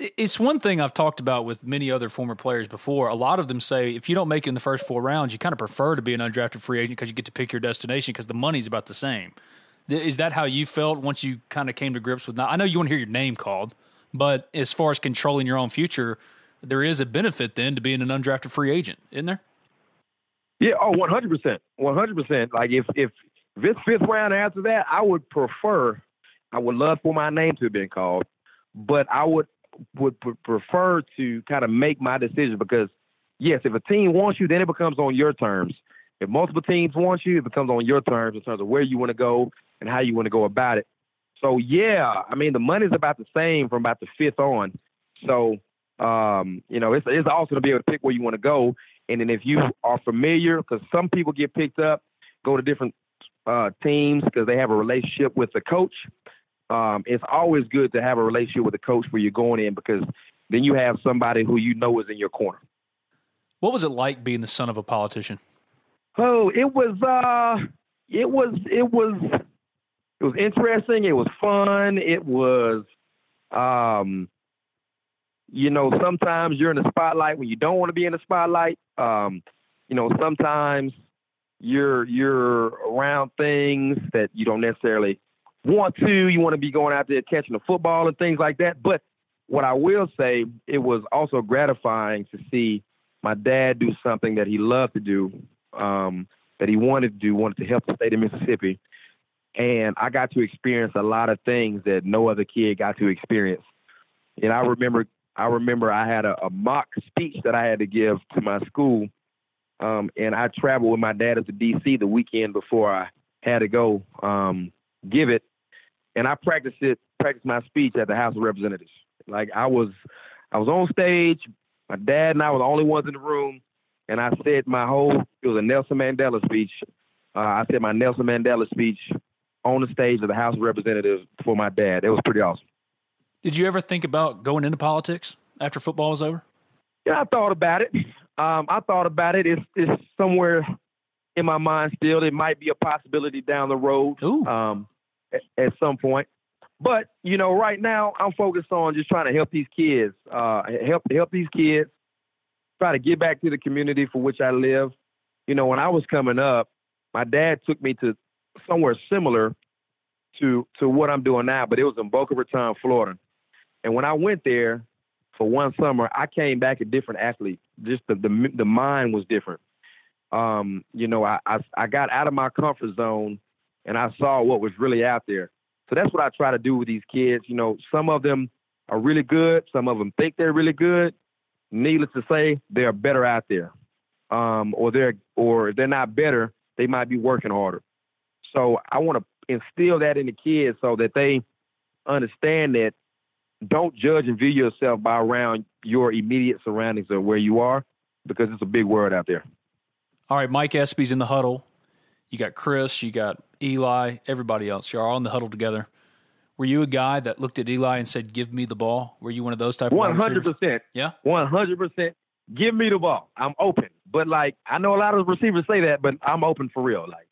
It's one thing I've talked about with many other former players before. A lot of them say if you don't make it in the first four rounds, you kind of prefer to be an undrafted free agent because you get to pick your destination because the money's about the same. Is that how you felt once you kind of came to grips with? Not, I know you want to hear your name called, but as far as controlling your own future, there is a benefit then to being an undrafted free agent, isn't there? Yeah, oh, oh, one hundred percent, one hundred percent. Like if if this fifth round after that, I would prefer, I would love for my name to have been called, but I would would prefer to kind of make my decision because yes, if a team wants you, then it becomes on your terms. If multiple teams want you, it becomes on your terms in terms of where you want to go and how you want to go about it. So yeah, I mean the money's about the same from about the fifth on. So um, you know, it's it's awesome to be able to pick where you want to go. And then if you are familiar, because some people get picked up, go to different uh, teams because they have a relationship with the coach. Um, it's always good to have a relationship with the coach where you're going in because then you have somebody who you know is in your corner. What was it like being the son of a politician? Oh, it was uh it was it was it was interesting, it was fun, it was um you know, sometimes you're in the spotlight when you don't want to be in the spotlight. Um, you know, sometimes you're you're around things that you don't necessarily want to. You want to be going out there catching the football and things like that. But what I will say, it was also gratifying to see my dad do something that he loved to do, um, that he wanted to do, wanted to help the state of Mississippi. And I got to experience a lot of things that no other kid got to experience. And I remember I remember I had a, a mock speech that I had to give to my school, um, and I traveled with my dad to D.C. the weekend before I had to go um, give it, and I practiced it, practiced my speech at the House of Representatives. Like I was, I was on stage. My dad and I were the only ones in the room, and I said my whole. It was a Nelson Mandela speech. Uh, I said my Nelson Mandela speech on the stage of the House of Representatives for my dad. It was pretty awesome. Did you ever think about going into politics after football was over? Yeah, I thought about it. Um, I thought about it. It's, it's somewhere in my mind still. It might be a possibility down the road um, at, at, some point. But you know, right now I'm focused on just trying to help these kids, uh, help help these kids, try to get back to the community for which I live. You know, when I was coming up, my dad took me to somewhere similar to to what I'm doing now, but it was in Boca Raton, Florida. And when I went there for one summer, I came back a different athlete. Just the the, the mind was different. Um, you know, I, I I got out of my comfort zone and I saw what was really out there. So that's what I try to do with these kids. You know, some of them are really good, some of them think they're really good. Needless to say, they're better out there. Um, or they're or if they're not better, they might be working harder. So I want to instill that in the kids so that they understand that don't judge and view yourself by around your immediate surroundings or where you are because it's a big world out there. All right, Mike Espy's in the huddle. You got Chris, you got Eli, everybody else. You're all in the huddle together. Were you a guy that looked at Eli and said, "Give me the ball"? Were you one of those type? One hundred percent. Yeah. One hundred percent. Give me the ball. I'm open. But like I know a lot of receivers say that, but I'm open for real. Like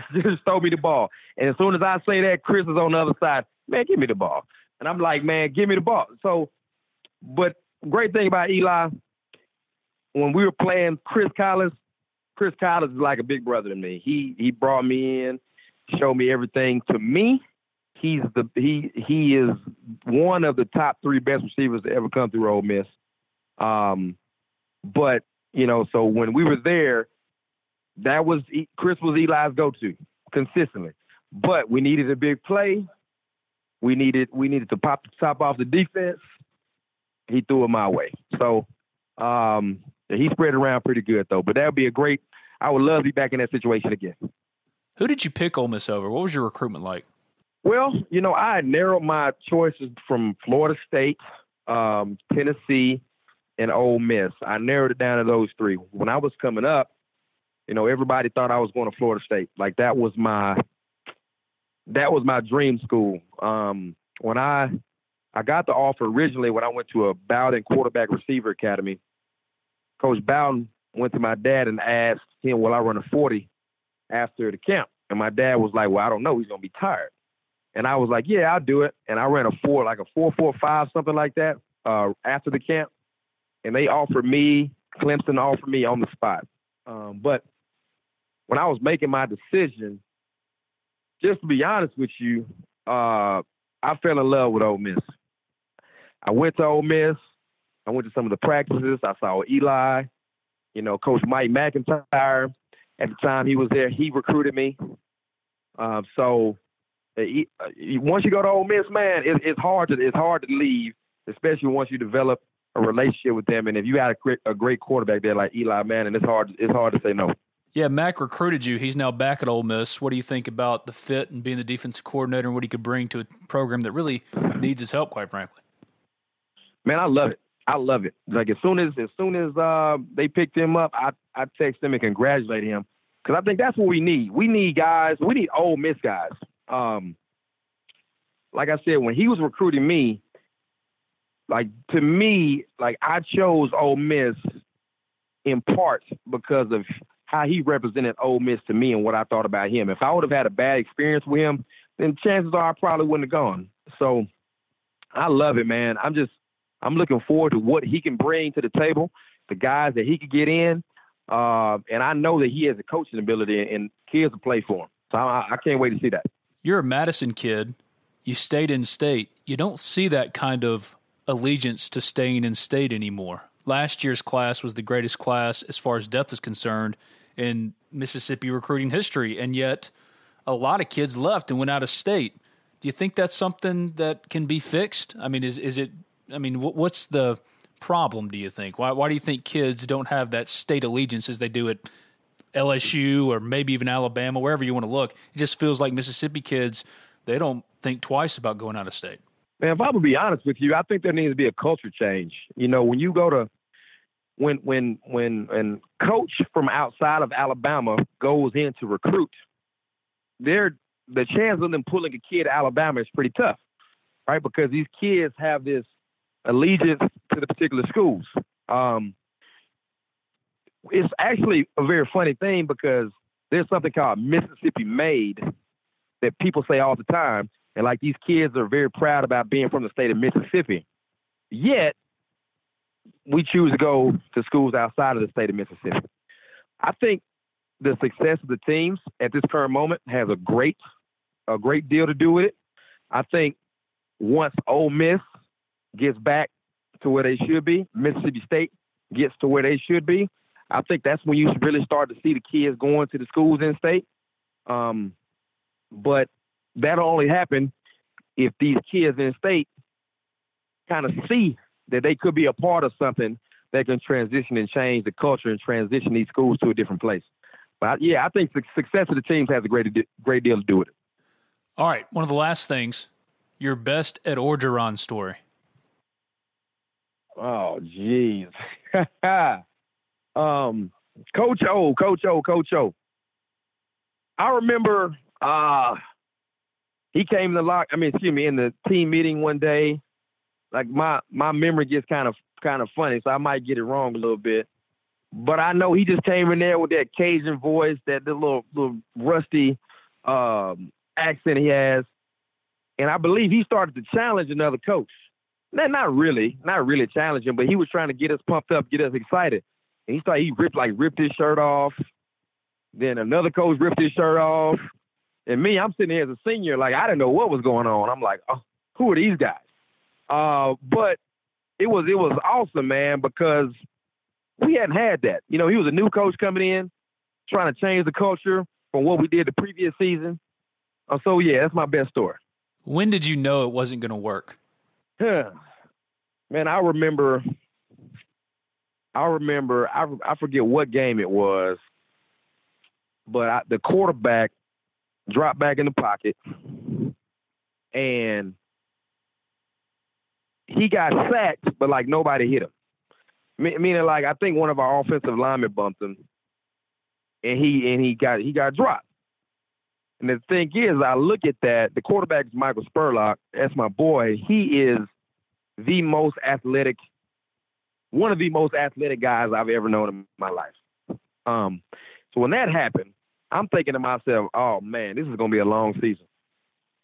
*laughs* just throw me the ball. And as soon as I say that, Chris is on the other side. Man, give me the ball. And I'm like, man, give me the ball. So, but great thing about Eli, when we were playing Chris Collins, Chris Collins is like a big brother to me. He he brought me in, showed me everything. To me, he's the he he is one of the top three best receivers to ever come through Ole Miss. Um, but you know, so when we were there, that was Chris was Eli's go-to consistently. But we needed a big play. We needed we needed to pop the top off the defense. He threw it my way. So um, he spread around pretty good though. But that would be a great. I would love to be back in that situation again. Who did you pick Ole Miss over? What was your recruitment like? Well, you know, I narrowed my choices from Florida State, um, Tennessee, and Ole Miss. I narrowed it down to those three. When I was coming up, you know, everybody thought I was going to Florida State. Like that was my that was my dream school. Um, when I I got the offer originally when I went to a Bowden quarterback receiver academy. Coach Bowden went to my dad and asked him, "Will I run a 40 after the camp?" And my dad was like, "Well, I don't know. He's gonna be tired." And I was like, "Yeah, I'll do it." And I ran a four, like a four, four, five, something like that, uh, after the camp. And they offered me, Clemson offered me on the spot. Um, but when I was making my decision, just to be honest with you, uh, I fell in love with Ole Miss. I went to Ole Miss. I went to some of the practices. I saw Eli, you know, Coach Mike MacIntyre. At the time he was there, he recruited me. Um, so uh, uh, once you go to Ole Miss, man, it, it's hard to it's hard to leave, especially once you develop a relationship with them. And if you had a great, a great quarterback there like Eli Manning, it's hard it's hard to say no. Yeah, Mac recruited you. He's now back at Ole Miss. What do you think about the fit and being the defensive coordinator and what he could bring to a program that really needs his help, quite frankly? Man, I love it. I love it. Like as soon as as soon as uh, they picked him up, I I text him and congratulate him because I think that's what we need. We need guys. We need Ole Miss guys. Um, like I said, when he was recruiting me, like to me, like I chose Ole Miss in part because of how he represented Ole Miss to me and what I thought about him. If I would have had a bad experience with him, then chances are I probably wouldn't have gone. So I love it, man. I'm just I'm looking forward to what he can bring to the table, the guys that he could get in, uh, and I know that he has a coaching ability and kids to play for him. So I, I can't wait to see that. You're a Madison kid. You stayed in state. You don't see that kind of allegiance to staying in state anymore. Last year's class was the greatest class as far as depth is concerned in Mississippi recruiting history, and yet a lot of kids left and went out of state. Do you think that's something that can be fixed? I mean, is is it? I mean, what's the problem? Do you think? Why why do you think kids don't have that state allegiance as they do at LSU or maybe even Alabama, wherever you want to look? It just feels like Mississippi kids they don't think twice about going out of state. Man, if I'm gonna be honest with you, I think there needs to be a culture change. You know, when you go to when when when when coach from outside of Alabama goes in to recruit, they're the chance of them pulling a kid to Alabama is pretty tough, right? Because these kids have this allegiance to the particular schools. Um, it's actually a very funny thing because there's something called Mississippi Made that people say all the time, and like these kids are very proud about being from the state of Mississippi. Yet we choose to go to schools outside of the state of Mississippi. I think the success of the teams at this current moment has a great a great deal to do with it. I think once Ole Miss gets back to where they should be, Mississippi State gets to where they should be, I think that's when you really start to see the kids going to the schools in state. Um, but that'll only happen if these kids in state kind of see that they could be a part of something that can transition and change the culture and transition these schools to a different place. But yeah, I think the success of the teams has a great great deal to do with it. All right, one of the last things, your best Ed Orgeron story. Oh, jeez. *laughs* um, Coach O, Coach O, Coach O. I remember uh he came in the lock I mean, excuse me, in the team meeting one day. Like my my memory gets kind of kind of funny, so I might get it wrong a little bit. But I know he just came in there with that Cajun voice, that the little little rusty um, accent he has, and I believe he started to challenge another coach. Not not really, not really challenging, but he was trying to get us pumped up, get us excited. And he started he ripped like ripped his shirt off. Then another coach ripped his shirt off. And me, I'm sitting here as a senior, like I didn't know what was going on. I'm like, oh, who are these guys? Uh, but it was it was awesome, man, because we hadn't had that. You know, he was a new coach coming in, trying to change the culture from what we did the previous season. Uh, so yeah, that's my best story. When did you know it wasn't going to work? Huh. Man, I remember. I remember. I I forget what game it was, but I, the quarterback dropped back in the pocket, and he got sacked, but like nobody hit him. Meaning, like I think one of our offensive linemen bumped him, and he and he got he got dropped. And the thing is, I look at that. The quarterback is Michael Spurlock. That's my boy. He is the most athletic, one of the most athletic guys I've ever known in my life. Um, so when that happened, I'm thinking to myself, "Oh man, this is gonna be a long season."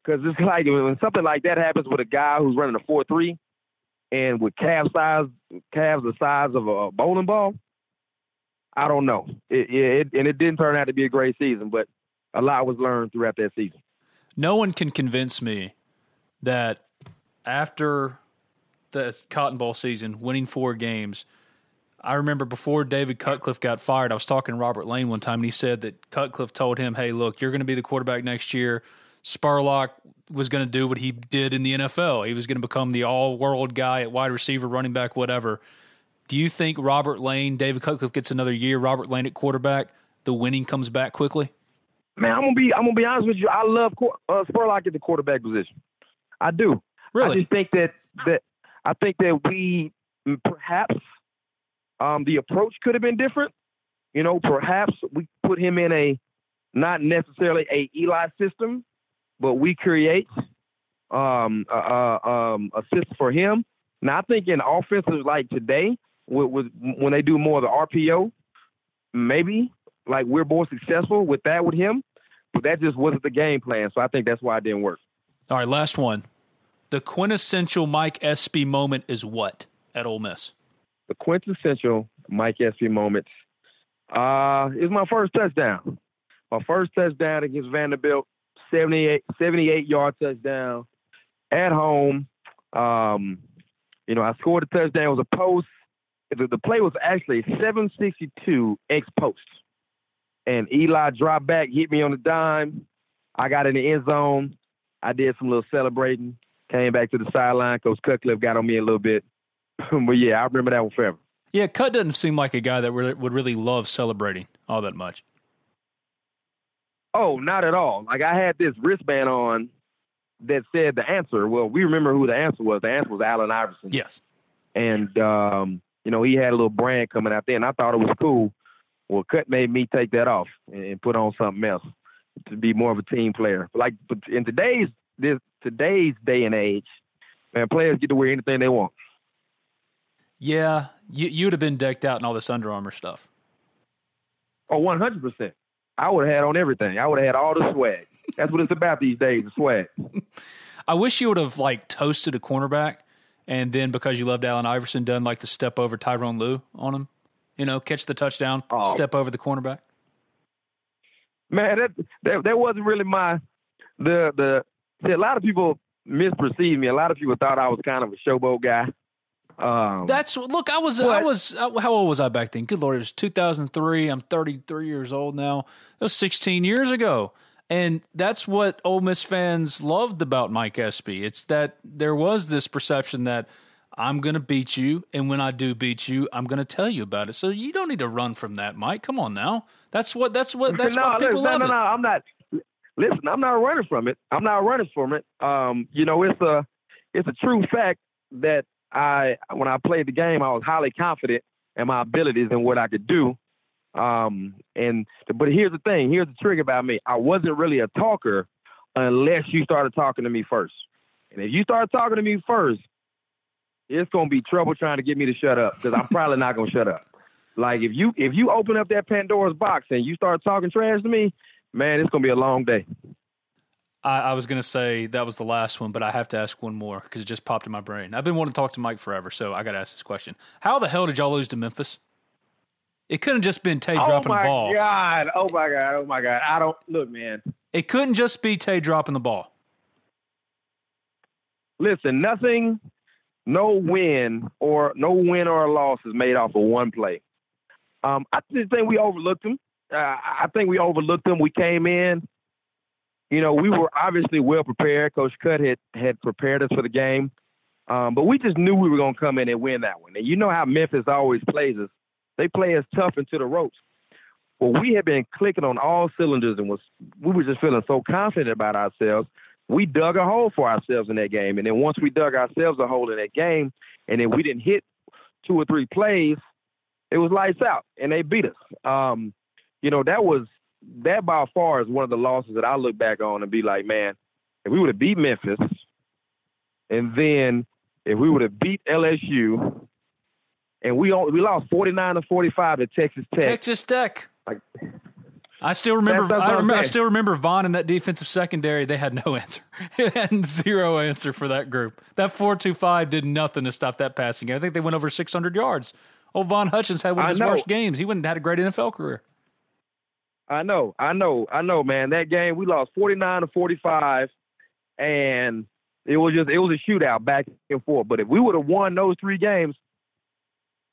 Because it's like when something like that happens with a guy who's running a four three, and with calf size, calves the size of a bowling ball, I don't know. It, it, and it didn't turn out to be a great season, but a lot was learned throughout that season. No one can convince me that after the Cotton Bowl season, winning four games, I remember before David Cutcliffe got fired, I was talking to Robert Lane one time, and he said that Cutcliffe told him, "Hey, look, you're going to be the quarterback next year. Spurlock was going to do what he did in the NFL. He was going to become the all-world guy at wide receiver, running back, whatever." Do you think Robert Lane, David Cutcliffe gets another year? Robert Lane at quarterback, the winning comes back quickly. Man, I'm gonna be I'm gonna be honest with you. I love uh, Spurlock at the quarterback position. I do. Really? I just think that that I think that we perhaps um, the approach could have been different. You know, perhaps we put him in a not necessarily a Eli system, but we create um, a, a, um, a system for him. Now, I think in offenses like today, with, with, when they do more of the RPO, maybe like we're more successful with that with him. But that just wasn't the game plan. So I think that's why it didn't work. All right, last one. The quintessential Mike Espy moment is what at Ole Miss? The quintessential Mike Espy moment uh, is my first touchdown. My first touchdown against Vanderbilt, 78, 78 yard touchdown at home. Um, you know, I scored a touchdown. It was a post. The, the play was actually 762 ex post and Eli dropped back, hit me on the dime. I got in the end zone. I did some little celebrating. Came back to the sideline. Coach Cutcliffe got on me a little bit. *laughs* but yeah, I remember that one forever. Yeah, Cut doesn't seem like a guy that would really love celebrating all that much. Oh, not at all. Like I had this wristband on that said the answer. Well, we remember who the answer was. The answer was Allen Iverson. Yes. And um, you know, he had a little brand coming out there, and I thought it was cool. Well, Cut made me take that off and put on something else to be more of a team player. Like in today's this today's day and age, man, players get to wear anything they want. Yeah, you, you'd have been decked out in all this Under Armour stuff. Oh, one hundred percent. I would have had on everything. I would have had all the swag. That's what it's about these days, the swag. I wish you would have like toasted a cornerback, and then because you loved Allen Iverson, done like the step over Tyronn Lue on him. You know, catch the touchdown, oh. step over the cornerback. Man, that, that that wasn't really my the the. See, a lot of people misperceived me. A lot of people thought I was kind of a showboat guy. Um, That's look. I was. But, I was. Uh, how old was I back then? Good lord, it was 2003. I'm 33 years old now. That was 16 years ago. And that's what Ole Miss fans loved about Mike Espy. It's that there was this perception that I'm going to beat you, and when I do beat you, I'm going to tell you about it. So you don't need to run from that, Mike. Come on now. That's what. That's what. That's no, what people no, love. No, no, no. I'm not. Listen, I'm not running from it. I'm not running from it. Um, you know, it's a, it's a true fact that I, when I played the game, I was highly confident in my abilities and what I could do. Um, and but here's the thing. Here's the trick about me. I wasn't really a talker unless you started talking to me first. And if you start talking to me first, it's gonna be trouble trying to get me to shut up because I'm probably not gonna shut up. Like if you if you open up that Pandora's box and you start talking trash to me, man, it's gonna be a long day. I, I was going to say that was the last one, but I have to ask one more because it just popped in my brain. I've been wanting to talk to Mike forever, so I got to ask this question: How the hell did y'all lose to Memphis? It couldn't just been Tay oh dropping the ball. Oh my god! Oh my god! Oh my god! I don't look, man. It couldn't just be Tay dropping the ball. Listen, nothing, no win or no win or a loss is made off of one play. Um, I just think we overlooked them. Uh, I think we overlooked them. We came in you know, we were obviously well prepared. Coach Cut had had prepared us for the game, um, but we just knew we were going to come in and win that one. And you know how Memphis always plays us; they play us tough into the ropes. Well, we had been clicking on all cylinders and was we were just feeling so confident about ourselves. We dug a hole for ourselves in that game, and then once we dug ourselves a hole in that game, and then we didn't hit two or three plays, it was lights out, and they beat us. Um, you know, that was that by far is one of the losses that I look back on and be like, man, if we would have beat Memphis, and then if we would have beat LSU, and we only, we lost forty nine to forty five to Texas Tech. Texas Tech. Like, I still remember. I, remember I, still remember Von in that defensive secondary. They had no *laughs* answer. and zero answer for that group. That four two five did nothing to stop that passing game. I think they went over six hundred yards. Old Von Hutchins had one of his worst games. He wouldn't have had a great NFL career. I know, I know, I know, man. That game we lost forty nine to forty five, and it was just it was a shootout back and forth. But if we would have won those three games,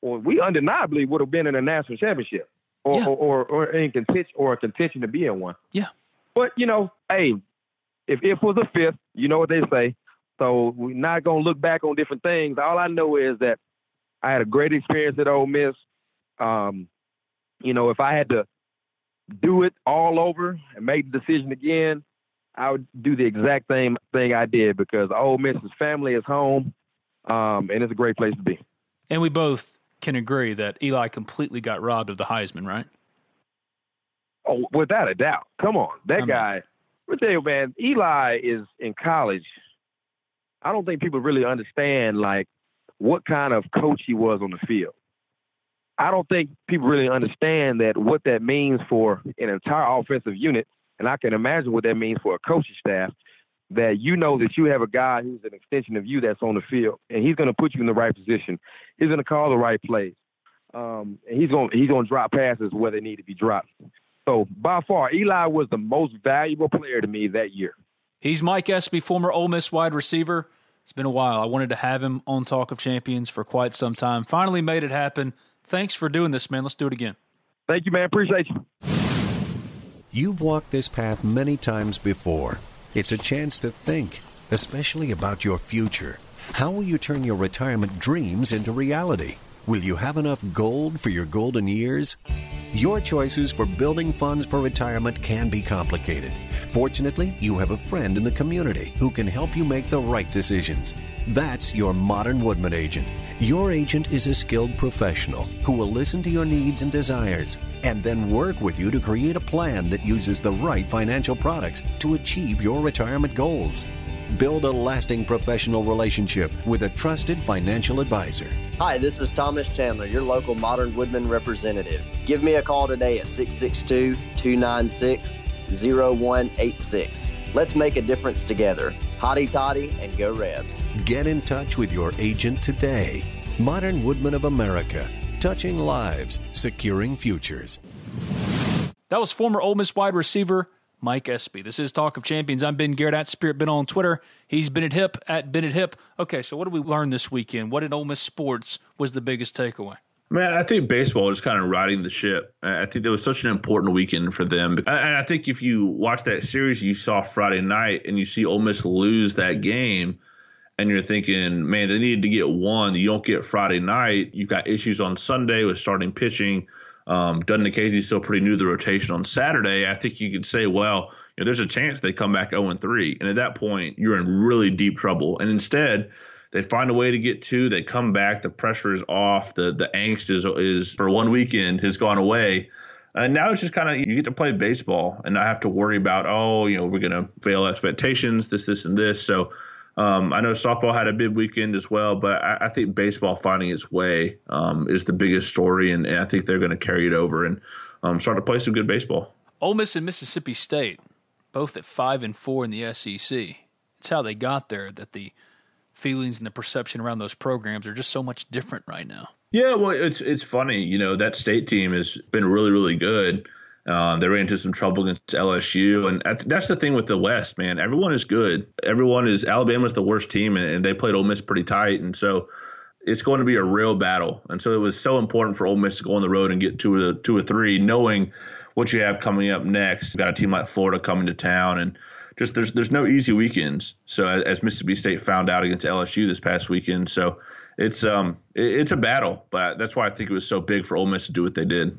well, we undeniably would have been in a national championship, or yeah. or, or, or in contention or a contention to be in one. Yeah. But you know, hey, if if was a fifth, you know what they say. So we're not gonna look back on different things. All I know is that I had a great experience at Ole Miss. Um, you know, if I had to do it all over and make the decision again, I would do the exact same thing I did because Ole Miss's family is home, um, and it's a great place to be. And we both can agree that Eli completely got robbed of the Heisman, right? Oh, without a doubt. Come on, that I guy. Let me tell you, man. Eli is in college. I don't think people really understand like what kind of coach he was on the field. I don't think people really understand that what that means for an entire offensive unit, and I can imagine what that means for a coaching staff. That you know that you have a guy who's an extension of you that's on the field, and he's going to put you in the right position. He's going to call the right plays, um, and he's going he's going to drop passes where they need to be dropped. So by far, Eli was the most valuable player to me that year. He's Mike Espy, former Ole Miss wide receiver. It's been a while. I wanted to have him on Talk of Champions for quite some time. Finally made it happen. Thanks for doing this, man. Let's do it again. Thank you, man. Appreciate you. You've walked this path many times before. It's a chance to think, especially about your future. How will you turn your retirement dreams into reality? Will you have enough gold for your golden years? Your choices for building funds for retirement can be complicated. Fortunately, you have a friend in the community who can help you make the right decisions. That's your modern Woodmen agent. Your agent is a skilled professional who will listen to your needs and desires and then work with you to create a plan that uses the right financial products to achieve your retirement goals. Build a lasting professional relationship with a trusted financial advisor. Hi, this is Thomas Chandler, your local Modern Woodmen representative. Give me a call today at 662 296 0186. Let's make a difference together. Hotty toddy and go Rebs. Get in touch with your agent today. Modern Woodmen of America, touching lives, securing futures. That was former Ole Miss wide receiver Mike Espy. This is Talk of Champions. I'm Ben Garrett at Spirit Ben on Twitter. He's Bennett Hipp at Bennett Hipp. Okay, so what did we learn this weekend? What in Ole Miss sports was the biggest takeaway? Man, I think baseball is kind of riding the ship. I think that was such an important weekend for them. And I think if you watch that series you saw Friday night and you see Ole Miss lose that game, and you're thinking, man, they needed to get one. You don't get Friday night. You've got issues on Sunday with starting pitching. Um, still pretty new to the rotation on Saturday. I think you could say, well, you know, there's a chance they come back 0 3. And at that point, you're in really deep trouble. And instead, they find a way to get two. They come back. The pressure is off. The the angst is is for one weekend has gone away. And now it's just kind of you get to play baseball and not have to worry about oh you know we're gonna fail expectations this this and this. So um, I know softball had a big weekend as well, but I, I think baseball finding its way um, is the biggest story, and, and I think they're going to carry it over and um, start to play some good baseball. Ole Miss and Mississippi State, both at five and four in the SEC. It's how they got there that the feelings and the perception around those programs are just so much different right now. Yeah, well, it's it's funny, you know, that state team has been really really good. Um, they ran into some trouble against LSU, and that's the thing with the West, man. Everyone is good. Everyone is Alabama's the worst team, and, they played Ole Miss pretty tight, and so it's going to be a real battle. And so it was so important for Ole Miss to go on the road and get two or two or three, knowing what you have coming up next. You've got a team like Florida coming to town, and just there's there's no easy weekends. So as Mississippi State found out against LSU this past weekend, so it's um it's a battle, but that's why I think it was so big for Ole Miss to do what they did.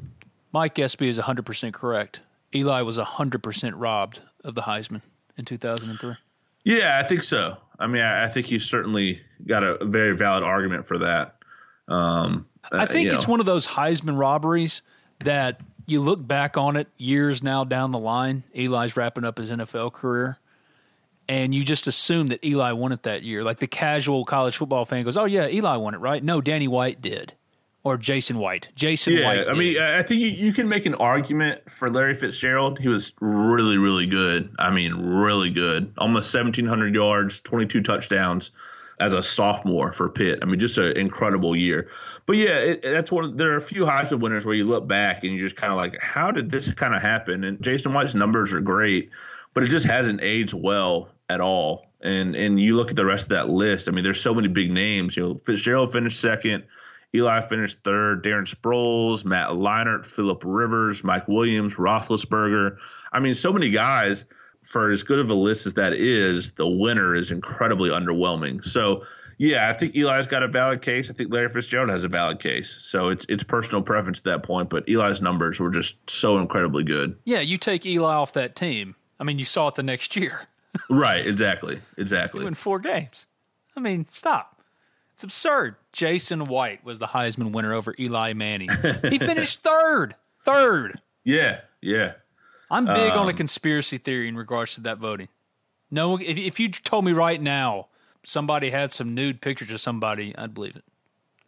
Mike Espy is 100% correct. Eli was 100% robbed of the Heisman in 2003. Yeah, I think so. I mean, I, I think he's certainly got a very valid argument for that. Um, I think it's know. one of those Heisman robberies that you look back on it years now down the line. Eli's wrapping up his NFL career, and you just assume that Eli won it that year. Like the casual college football fan goes, "Oh yeah, Eli won it, right?" No, Danny White did or Jason White. Jason yeah, White. I mean, I think you, you, can make an argument for Larry Fitzgerald. He was really, really good. I mean, really good. Almost 1,700 yards, 22 touchdowns as a sophomore for Pitt. I mean, just an incredible year. But yeah, it, that's one. There are a few Heisman winners where you look back and you're just kind of like, how did this kind of happen? And Jason White's numbers are great, but it just hasn't aged well at all. And and you look at the rest of that list. I mean, there's so many big names. You know, Fitzgerald finished second. Eli finished third. Darren Sproles, Matt Leinart, Philip Rivers, Mike Williams, Roethlisberger. I mean, so many guys. For as good of a list as that is, the winner is incredibly underwhelming. So, yeah, I think Eli's got a valid case. I think Larry Fitzgerald has a valid case. So it's it's personal preference at that point. But Eli's numbers were just so incredibly good. Yeah, you take Eli off that team. I mean, you saw it the next year. *laughs* right. Exactly. Exactly. He won four games. I mean, stop. It's absurd. Jason White was the Heisman winner over Eli Manning. he *laughs* finished third. Third. Yeah, yeah. I'm big um, on a um, conspiracy theory in regards to that voting. No, if, if you told me right now somebody had some nude pictures of somebody, I'd believe it.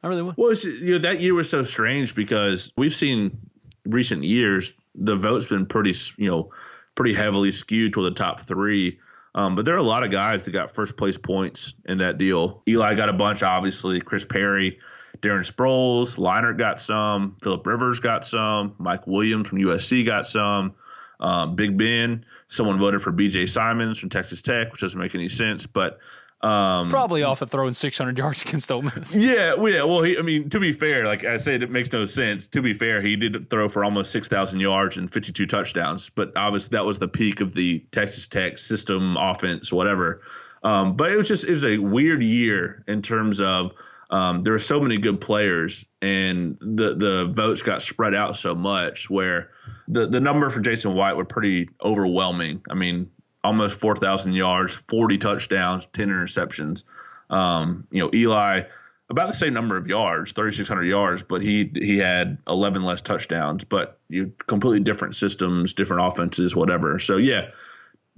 I really would. Well, you know that year was so strange because we've seen recent years the vote's been pretty, you know, pretty heavily skewed toward the top three. Um, but there are a lot of guys that got first place points in that deal. Eli got a bunch, obviously. Chris Perry, Darren Sproles, Leinart got some. Philip Rivers got some. Mike Williams from USC got some. Um, Big Ben, someone voted for BJ Symons from Texas Tech, which doesn't make any sense. But um, Probably off of throwing 600 yards *laughs* against Ole Miss. Yeah, well, yeah. Well, he, I mean, to be fair, like I said, it makes no sense. To be fair, he did throw for almost 6,000 yards and 52 touchdowns, but obviously that was the peak of the Texas Tech system offense, whatever. Um, but it was just it was a weird year in terms of um, there were so many good players, and the the votes got spread out so much where the the number for Jason White were pretty overwhelming. I mean, almost 4,000 yards, 40 touchdowns, 10 interceptions. Um, you know, Eli about the same number of yards, 3,600 yards, but he he had 11 less touchdowns. But you completely different systems, different offenses, whatever. So yeah,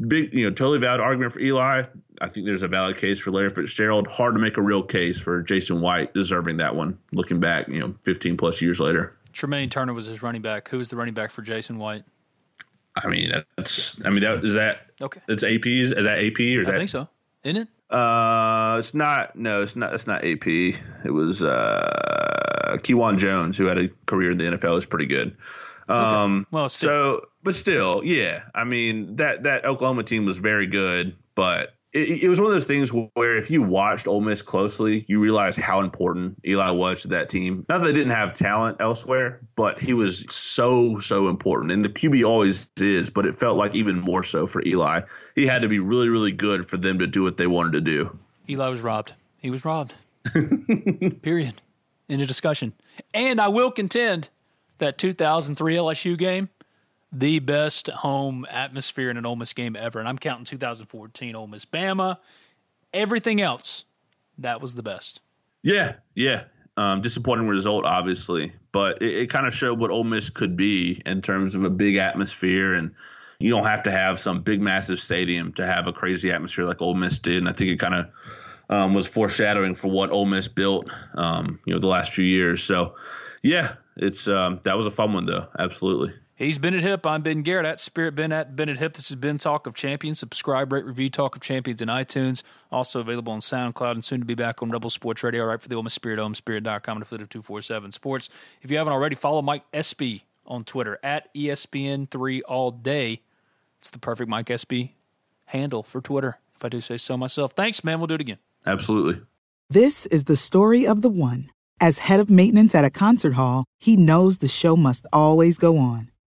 big, you know, totally valid argument for Eli. I think there's a valid case for Larry Fitzgerald. Hard to make a real case for Jason White deserving that one. Looking back, you know, 15 plus years later. Tremaine Turner was his running back. Who was the running back for Jason White? I mean, that's. I mean, that is that. Okay. That's AP's. Is that AP or is I that? I think so. Isn't it? Uh, it's not. No, it's not. It's not AP. It was uh, Kejuan Jones, who had a career in the NFL, is pretty good. Um, Well, still- so, but still, yeah. I mean, that that Oklahoma team was very good, but it, it was one of those things where if you watched Ole Miss closely, you realize how important Eli was to that team. Not that they didn't have talent elsewhere, but he was so so important, and the QB always is. But it felt like even more so for Eli. He had to be really really good for them to do what they wanted to do. Eli was robbed. He was robbed. *laughs* Period. In a discussion. And I will contend that 2003 LSU game, the best home atmosphere in an Ole Miss game ever. And I'm counting 2014 Ole Miss Bama. Everything else, that was the best. Yeah, yeah. Um, disappointing result, obviously, but it, it kind of showed what Ole Miss could be in terms of a big atmosphere, and you don't have to have some big, massive stadium to have a crazy atmosphere like Ole Miss did. And I think it kind of um, was foreshadowing for what Ole Miss built, um, you know, the last few years. So, yeah, it's um, that was a fun one though, absolutely. He's Bennett Hipp. I'm Ben Garrett at Spirit Ben at Bennett Hipp. This has been Talk of Champions. Subscribe, rate, review Talk of Champions in iTunes. Also available on SoundCloud and soon to be back on Rebel Sports Radio. Right for the Ole Miss Spirit, OleMissSpirit.com and affiliate of 247 Sports. If you haven't already, follow Mike Espy on Twitter at E ESPN3 all day. It's the perfect Mike Espy handle for Twitter, if I do say so myself. Thanks, man. We'll do it again. Absolutely. This is the story of the one. As head of maintenance at a concert hall, he knows the show must always go on.